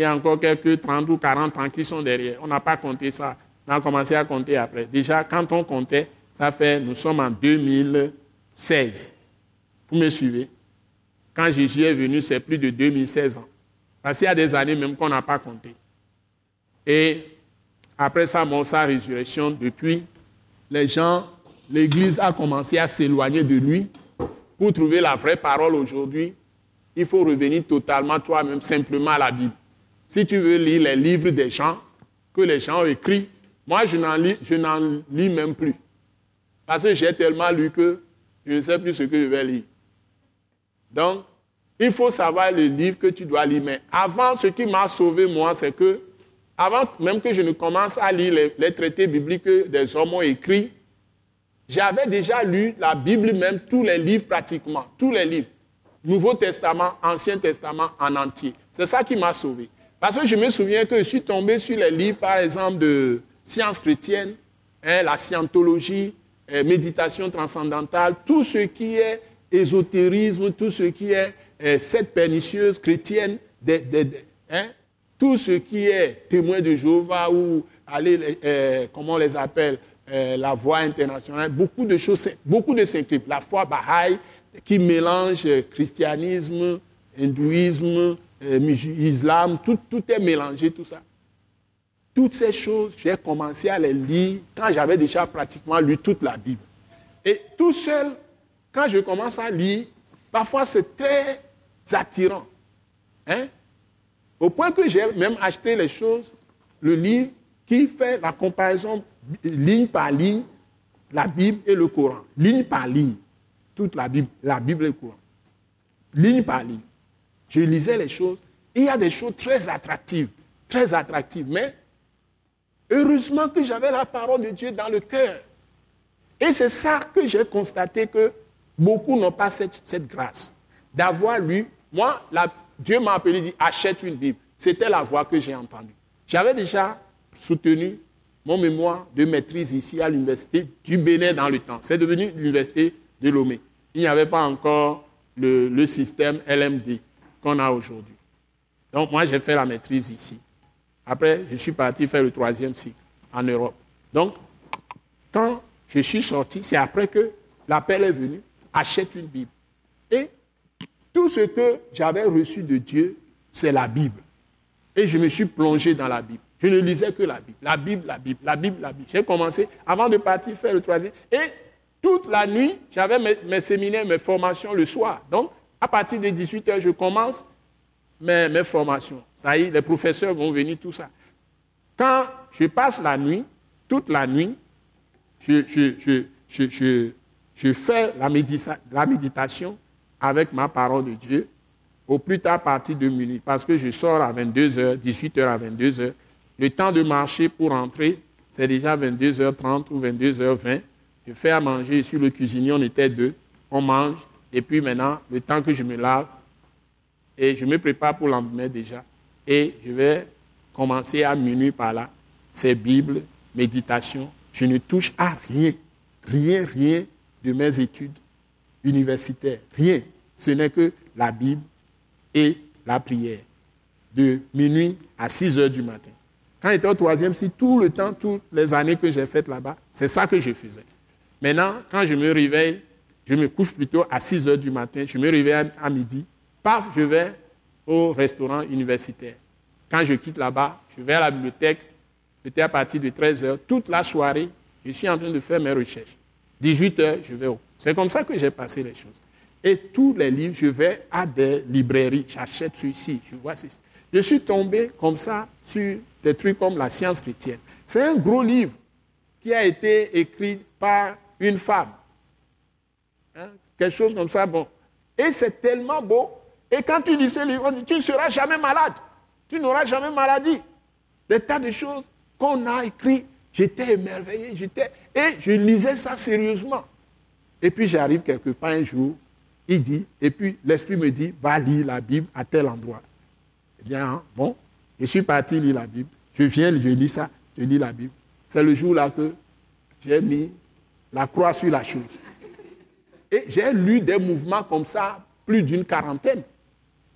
A encore quelques 30 ou 40 ans qui sont derrière. On n'a pas compté ça. On a commencé à compter après. Déjà, quand on comptait, ça fait, nous sommes en 2016. Vous me suivez? Quand Jésus est venu, c'est plus de 2016 ans. Parce qu'il y a des années même qu'on n'a pas compté. Et après sa mort, sa résurrection, depuis, les gens, l'Église a commencé à s'éloigner de lui. Pour trouver la vraie parole aujourd'hui, il faut revenir totalement toi-même, simplement à la Bible. Si tu veux lire les livres des gens, que les gens ont écrits, moi je n'en lis, je n'en lis même plus. Parce que j'ai tellement lu que je ne sais plus ce que je vais lire. Donc, il faut savoir le livre que tu dois lire. Mais avant, ce qui m'a sauvé, moi, c'est que avant même que je ne commence à lire les, traités bibliques que des hommes ont écrits, j'avais déjà lu la Bible même, tous les livres pratiquement, tous les livres. Nouveau Testament, Ancien Testament en entier. C'est ça qui m'a sauvé. Parce que je me souviens que je suis tombé sur les livres, par exemple, de sciences chrétiennes, hein, la scientologie, euh, méditation transcendantale, tout ce qui est ésotérisme, tout ce qui est euh, cette pernicieuse chrétienne, hein, tout ce qui est témoin de Jéhovah ou aller, euh, comment on les appelle, euh, la voie internationale, beaucoup de choses, beaucoup de scripts, la foi Baha'i qui mélange christianisme, hindouisme, islam, tout, tout est mélangé, tout ça. Toutes ces choses, j'ai commencé à les lire quand j'avais déjà pratiquement lu toute la Bible. Et tout seul, quand je commence à lire, parfois c'est très attirant. Hein? Au point que j'ai même acheté les choses, le livre qui fait la comparaison ligne par ligne, la Bible et le Coran. Ligne par ligne. Toute la Bible, la Bible et le Coran. Ligne par ligne. Je lisais les choses Il y a des choses très attractives, très attractives. Mais heureusement que j'avais la parole de Dieu dans le cœur. Et c'est ça que j'ai constaté que beaucoup n'ont pas cette, grâce d'avoir lu. Moi, Dieu m'a appelé, dit achète une Bible. C'était la voix que j'ai entendue. J'avais déjà soutenu mon mémoire de maîtrise ici à l'université du Bénin dans le temps. C'est devenu l'université de Lomé. Il n'y avait pas encore le, le système LMD qu'on a aujourd'hui. Donc moi, j'ai fait la maîtrise ici. Après, je suis parti faire le troisième cycle en Europe. Donc, quand je suis sorti, c'est après que l'appel est venu, achète une Bible. Et tout ce que j'avais reçu de Dieu, c'est la Bible. Et je me suis plongé dans la Bible. Je ne lisais que la Bible. La Bible, la Bible, la Bible, la Bible. J'ai commencé, avant de partir faire le troisième. Et toute la nuit, j'avais mes, séminaires, mes formations le soir. Donc, à partir de 18h, je commence mes, mes formations. Ça y est, les professeurs vont venir, tout ça. Quand je passe la nuit, toute la nuit, je, je, fais la, la méditation avec ma parole de Dieu au plus tard à partir de minuit, parce que je sors à 22h, 18h à 22h. Le temps de marcher pour entrer, c'est déjà 22h30 ou 22h20. Je fais à manger sur le cuisinier, on était deux. On mange, et puis maintenant, le temps que je me lave, et je me prépare pour l'endemain déjà. Et je vais commencer à minuit par là. C'est Bible, méditation. Je ne touche à rien, rien, rien de mes études universitaires. Rien. Ce n'est que la Bible et la prière. De minuit à 6 heures du matin. Quand j'étais au troisième si tout le temps, toutes les années que j'ai faites là-bas, c'est ça que je faisais. Maintenant, quand je me réveille, je me couche plutôt à 6 heures du matin, je me réveille à midi, paf, je vais au restaurant universitaire. Quand je quitte là-bas, je vais à la bibliothèque, j'étais à partir de 13 heures, toute la soirée, je suis en train de faire mes recherches. 18 heures, je vais au. C'est comme ça que j'ai passé les choses. Et tous les livres, je vais à des librairies, j'achète ceci, je vois ceci. Je suis tombé comme ça sur des trucs comme la science chrétienne. C'est un gros livre qui a été écrit par une femme. Hein, quelque chose comme ça, bon. Et c'est tellement beau. Et quand tu lis ce livre, tu ne seras jamais malade. Tu n'auras jamais maladie. Des tas de choses qu'on a écrites. J'étais émerveillé, j'étais. Et je lisais ça sérieusement. Et puis j'arrive quelque part un jour, il dit, et puis l'Esprit me dit, va lire la Bible à tel endroit. Eh bien, hein, bon, je suis parti lire la Bible. Je viens, je lis ça, je lis la Bible. C'est le jour là que j'ai mis la croix sur la chose. Et j'ai lu des mouvements comme ça, plus d'une quarantaine.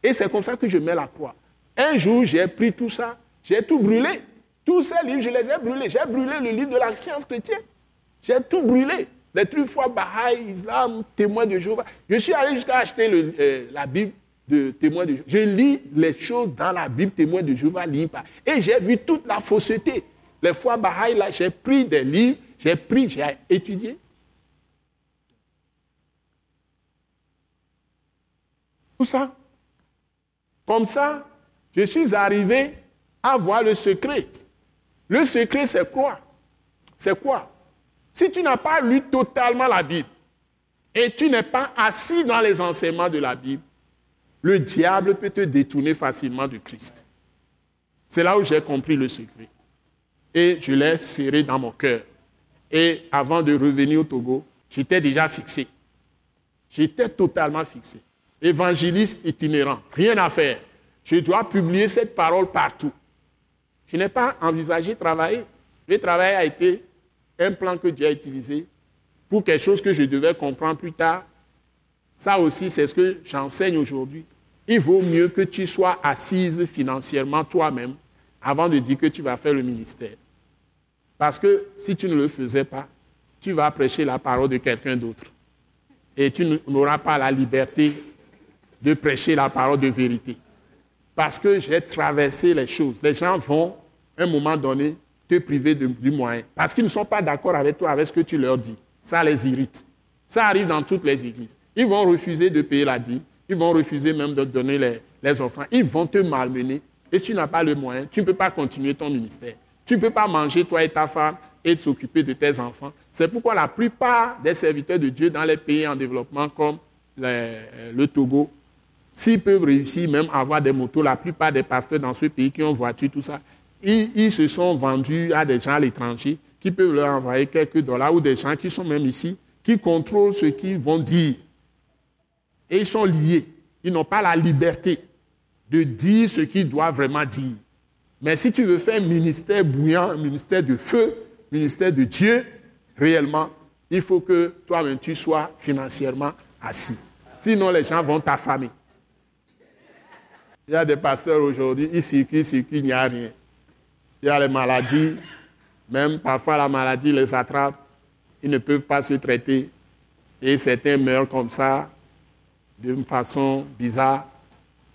Et c'est comme ça que je mets la croix. Un jour, j'ai pris tout ça, j'ai tout brûlé. Tous ces livres, je les ai brûlés. J'ai brûlé le livre de la science chrétienne. J'ai tout brûlé. Les trucs foi Baha'i, Islam, témoins de Jéhovah. Je suis allé jusqu'à acheter euh, la Bible de témoins de Jéhovah. Je lis les choses dans la Bible, témoins de Jéhovah, lis pas. Et j'ai vu toute la fausseté. Les fois Baha'i, là, j'ai pris des livres, j'ai pris, j'ai étudié. Tout ça. Comme ça, je suis arrivé à voir le secret. Le secret, c'est quoi? C'est quoi? Si tu n'as pas lu totalement la Bible et tu n'es pas assis dans les enseignements de la Bible, le diable peut te détourner facilement du Christ. C'est là où j'ai compris le secret. Et je l'ai serré dans mon cœur. Et avant de revenir au Togo, j'étais déjà fixé. J'étais totalement fixé évangéliste itinérant, rien à faire. Je dois publier cette parole partout. Je n'ai pas envisagé travailler. Le travail a été un plan que Dieu a utilisé pour quelque chose que je devais comprendre plus tard. Ça aussi, c'est ce que j'enseigne aujourd'hui. Il vaut mieux que tu sois assise financièrement toi-même avant de dire que tu vas faire le ministère. Parce que si tu ne le faisais pas, tu vas prêcher la parole de quelqu'un d'autre. Et tu n'auras pas la liberté de prêcher la parole de vérité. Parce que j'ai traversé les choses. Les gens vont, à un moment donné, te priver du moyen. Parce qu'ils ne sont pas d'accord avec toi, avec ce que tu leur dis. Ça les irrite. Ça arrive dans toutes les églises. Ils vont refuser de payer la dîme. Ils vont refuser même de donner les, les offrandes. Ils vont te malmener. Et si tu n'as pas le moyen, tu ne peux pas continuer ton ministère. Tu ne peux pas manger, toi et ta femme, et s'occuper de tes enfants. C'est pourquoi la plupart des serviteurs de Dieu dans les pays en développement comme le Togo, s'ils peuvent réussir même à avoir des motos, la plupart des pasteurs dans ce pays qui ont voiture, tout ça, ils, se sont vendus à des gens à l'étranger qui peuvent leur envoyer quelques dollars ou des gens qui sont même ici, qui contrôlent ce qu'ils vont dire. Et ils sont liés. Ils n'ont pas la liberté de dire ce qu'ils doivent vraiment dire. Mais si tu veux faire un ministère bouillant, un ministère de feu, un ministère de Dieu, réellement, il faut que toi-même tu sois financièrement assis. Sinon, les gens vont t'affamer. Il y a des pasteurs aujourd'hui, circulent, ils circulent, il n'y a rien. Il y a les maladies, même parfois la maladie les attrape, ils ne peuvent pas se traiter. Et certains meurent comme ça, d'une façon bizarre,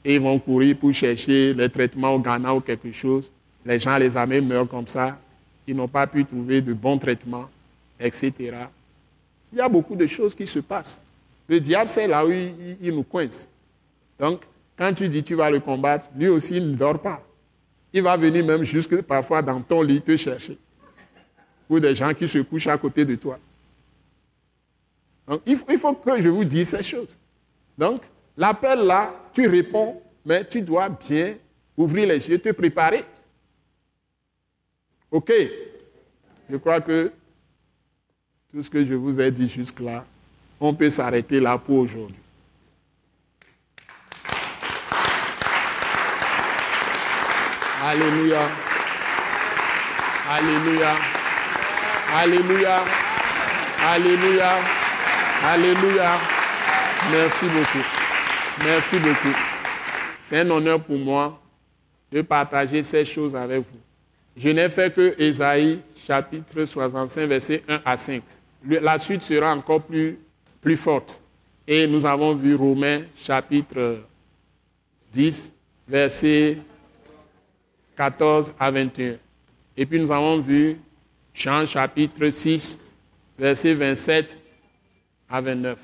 et ils vont courir pour chercher les traitements au Ghana ou quelque chose. Les gens les amènent, meurent comme ça. Ils n'ont pas pu trouver de bons traitements, etc. Il y a beaucoup de choses qui se passent. Le diable, c'est là où il, il, nous coince. Donc, quand tu dis tu vas le combattre, lui aussi, il ne dort pas. Il va venir même jusque parfois dans ton lit te chercher. Ou des gens qui se couchent à côté de toi. Donc, il faut, que je vous dise ces choses. Donc, l'appel là, tu réponds, mais tu dois bien ouvrir les yeux, te préparer. OK Je crois que tout ce que je vous ai dit jusque-là, on peut s'arrêter là pour aujourd'hui. Alléluia. Alléluia. Alléluia. Alléluia. Alléluia. Merci beaucoup. Merci beaucoup. C'est un honneur pour moi de partager ces choses avec vous. Je n'ai fait que Ésaïe chapitre 65, versets 1 à 5. La suite sera encore plus, plus forte. Et nous avons vu Romains chapitre 10, verset 14 à 21. Et puis nous avons vu Jean chapitre 6, verset 27 à 29.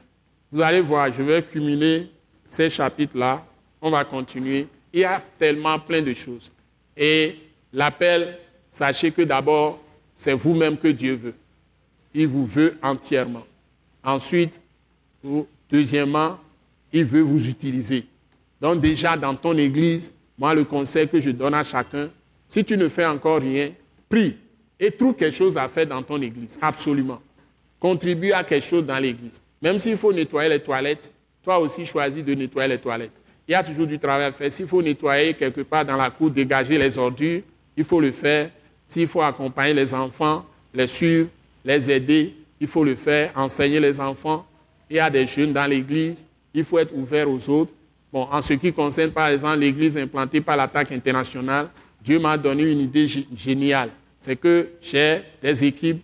Vous allez voir, je vais cumuler ces chapitres-là. On va continuer. Il y a tellement plein de choses. Et l'appel, sachez que d'abord, c'est vous-même que Dieu veut. Il vous veut entièrement. Ensuite, deuxièmement, il veut vous utiliser. Donc déjà, dans ton église, moi, le conseil que je donne à chacun, si tu ne fais encore rien, prie et trouve quelque chose à faire dans ton église. Absolument. Contribue à quelque chose dans l'église. Même s'il faut nettoyer les toilettes, toi aussi choisis de nettoyer les toilettes. Il y a toujours du travail à faire. S'il faut nettoyer quelque part dans la cour, dégager les ordures, il faut le faire. S'il faut accompagner les enfants, les suivre, les aider, il faut le faire. Enseigner les enfants. Il y a des jeunes dans l'église, il faut être ouvert aux autres. Bon, en ce qui concerne par exemple l'église implantée par l'attaque internationale, Dieu m'a donné une idée géniale. C'est que j'ai des équipes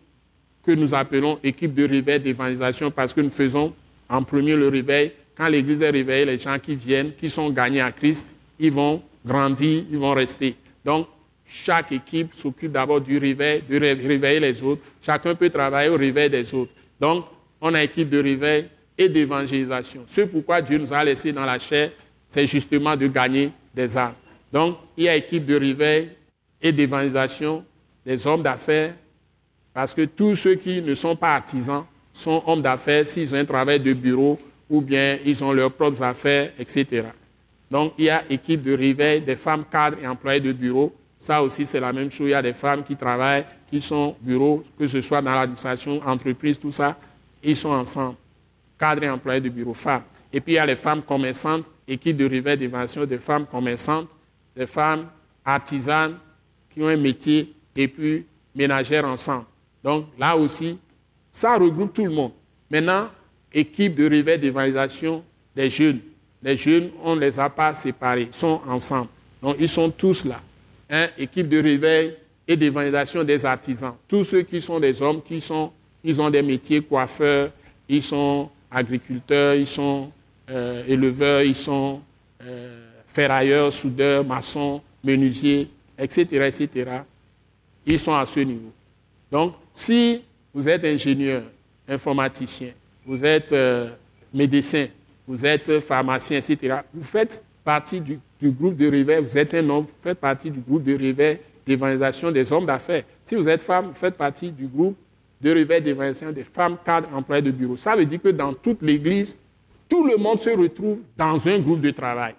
que nous appelons équipes de réveil d'évangélisation parce que nous faisons en premier le réveil. Quand l'église est réveillée, les gens qui viennent, qui sont gagnés à Christ, ils vont grandir, ils vont rester. Donc, chaque équipe s'occupe d'abord du réveil, de réveiller les autres. Chacun peut travailler au réveil des autres. Donc, on a équipe de réveil, et d'évangélisation. Ce pourquoi Dieu nous a laissé dans la chair, c'est justement de gagner des âmes. Donc, il y a équipe de réveil et d'évangélisation, des hommes d'affaires, parce que tous ceux qui ne sont pas artisans sont hommes d'affaires s'ils ont un travail de bureau ou bien ils ont leurs propres affaires, etc. Donc, il y a équipe de réveil, des femmes cadres et employés de bureau. Ça aussi, c'est la même chose. Il y a des femmes qui travaillent, qui sont bureaux, que ce soit dans l'administration, entreprise, tout ça. Ils sont ensemble cadres et employés de bureau femmes. Et puis il y a les femmes commerçantes, équipe de réveil d'évasion des femmes commerçantes, des femmes artisanes qui ont un métier et puis ménagères ensemble. Donc là aussi, ça regroupe tout le monde. Maintenant, équipe de réveil d'évangélisation des jeunes. Les jeunes, on ne les a pas séparés, ils sont ensemble. Donc ils sont tous là. Hein? Équipe de réveil et d'évangélisation des artisans. Tous ceux qui sont des hommes, qui sont, ils ont des métiers coiffeurs, ils sont agriculteurs, ils sont euh, éleveurs, ils sont euh, ferrailleurs, soudeurs, maçons, menuisiers, etc., etc. Ils sont à ce niveau. Donc, si vous êtes ingénieur, informaticien, vous êtes euh, médecin, vous êtes pharmacien, etc., vous faites partie du, groupe de réveil, vous êtes un homme, vous faites partie du groupe de réveil d'évangélisation des hommes d'affaires. Si vous êtes femme, vous faites partie du groupe de réveil d'évaluation des femmes cadres employées de bureau. Ça veut dire que dans toute l'Église, tout le monde se retrouve dans un groupe de travail.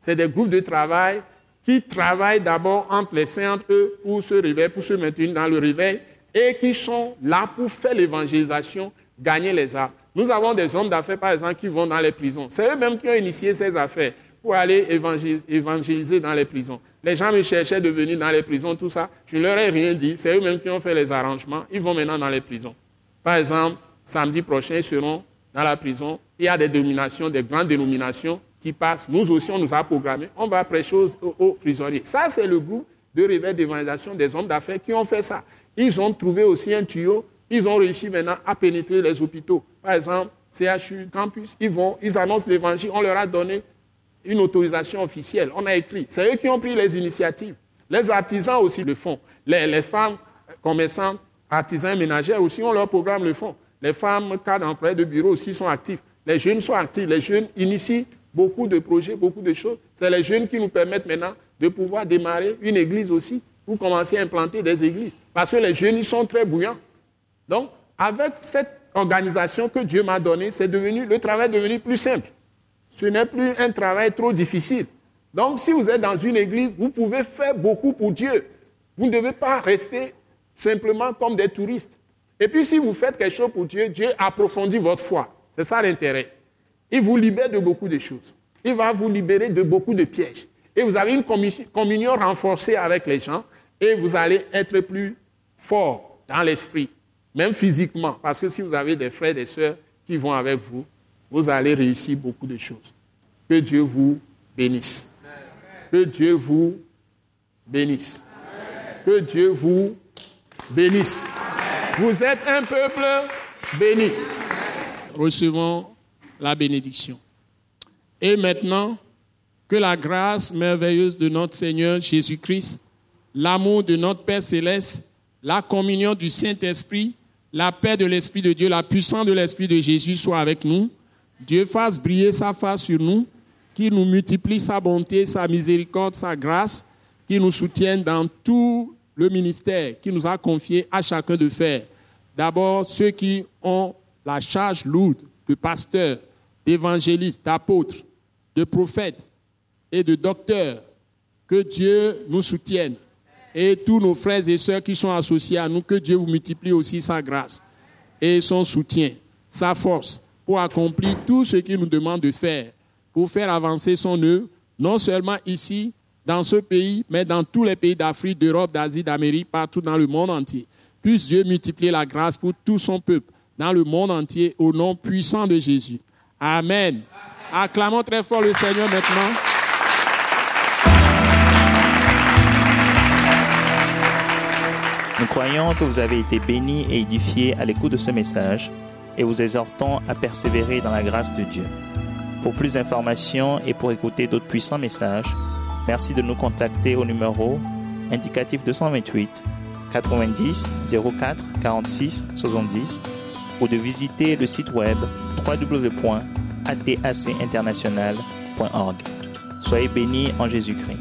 C'est des groupes de travail qui travaillent d'abord entre les saints, entre eux, pour se réveiller, pour se maintenir dans le réveil, et qui sont là pour faire l'évangélisation, gagner les âmes. Nous avons des hommes d'affaires, par exemple, qui vont dans les prisons. C'est eux-mêmes qui ont initié ces affaires aller évangéliser dans les prisons. Les gens me cherchaient de venir dans les prisons, tout ça. Je ne leur ai rien dit. C'est eux-mêmes qui ont fait les arrangements. Ils vont maintenant dans les prisons. Par exemple, samedi prochain, ils seront dans la prison. Il y a des dénominations, des grandes dénominations qui passent. Nous aussi, on nous a programmé. On va prêcher aux, prisonniers. Ça, c'est le groupe de réveil d'évangélisation des hommes d'affaires qui ont fait ça. Ils ont trouvé aussi un tuyau. Ils ont réussi maintenant à pénétrer les hôpitaux. Par exemple, CHU, campus, ils vont, ils annoncent l'évangile. On leur a donné une autorisation officielle. On a écrit. C'est eux qui ont pris les initiatives. Les artisans aussi le font. Les, femmes commerçantes, artisans ménagères aussi ont leur programme le font. Les femmes cadres d'emploi de bureau aussi sont actifs. Les jeunes sont actifs. Les jeunes initient beaucoup de projets, beaucoup de choses. C'est les jeunes qui nous permettent maintenant de pouvoir démarrer une église aussi ou commencer à implanter des églises. Parce que les jeunes, ils sont très bouillants. Donc, avec cette organisation que Dieu m'a donnée, c'est devenu, le travail est devenu plus simple. Ce n'est plus un travail trop difficile. Donc, si vous êtes dans une église, vous pouvez faire beaucoup pour Dieu. Vous ne devez pas rester simplement comme des touristes. Et puis, si vous faites quelque chose pour Dieu, Dieu approfondit votre foi. C'est ça l'intérêt. Il vous libère de beaucoup de choses. Il va vous libérer de beaucoup de pièges. Et vous avez une communion renforcée avec les gens et vous allez être plus fort dans l'esprit, même physiquement. Parce que si vous avez des frères et des sœurs qui vont avec vous, vous allez réussir beaucoup de choses. Que Dieu vous bénisse. Que Dieu vous bénisse. Que Dieu vous bénisse. Vous êtes un peuple béni. Recevons la bénédiction. Et maintenant, que la grâce merveilleuse de notre Seigneur Jésus-Christ, l'amour de notre Père céleste, la communion du Saint-Esprit, la paix de l'Esprit de Dieu, la puissance de l'Esprit de Jésus soit avec nous Dieu fasse briller sa face sur nous, qu'il nous multiplie sa bonté, sa miséricorde, sa grâce, qu'il nous soutienne dans tout le ministère qu'il nous a confié à chacun de faire. D'abord, ceux qui ont la charge lourde de pasteur, d'évangéliste, d'apôtre, de prophète et de docteur, que Dieu nous soutienne. Et tous nos frères et sœurs qui sont associés à nous, que Dieu vous multiplie aussi sa grâce et son soutien, sa force pour accomplir tout ce qu'il nous demande de faire, pour faire avancer son œuvre, non seulement ici, dans ce pays, mais dans tous les pays d'Afrique, d'Europe, d'Asie, d'Amérique, partout dans le monde entier. Puisse Dieu multiplier la grâce pour tout son peuple dans le monde entier au nom puissant de Jésus. Amen. Acclamons très fort le Seigneur maintenant. Nous croyons que vous avez été bénis et édifiés à l'écoute de ce message et vous exhortons à persévérer dans la grâce de Dieu. Pour plus d'informations et pour écouter d'autres puissants messages, merci de nous contacter au numéro indicatif 228 90 04 46 70 ou de visiter le site web www.atacinternational.org. Soyez bénis en Jésus-Christ.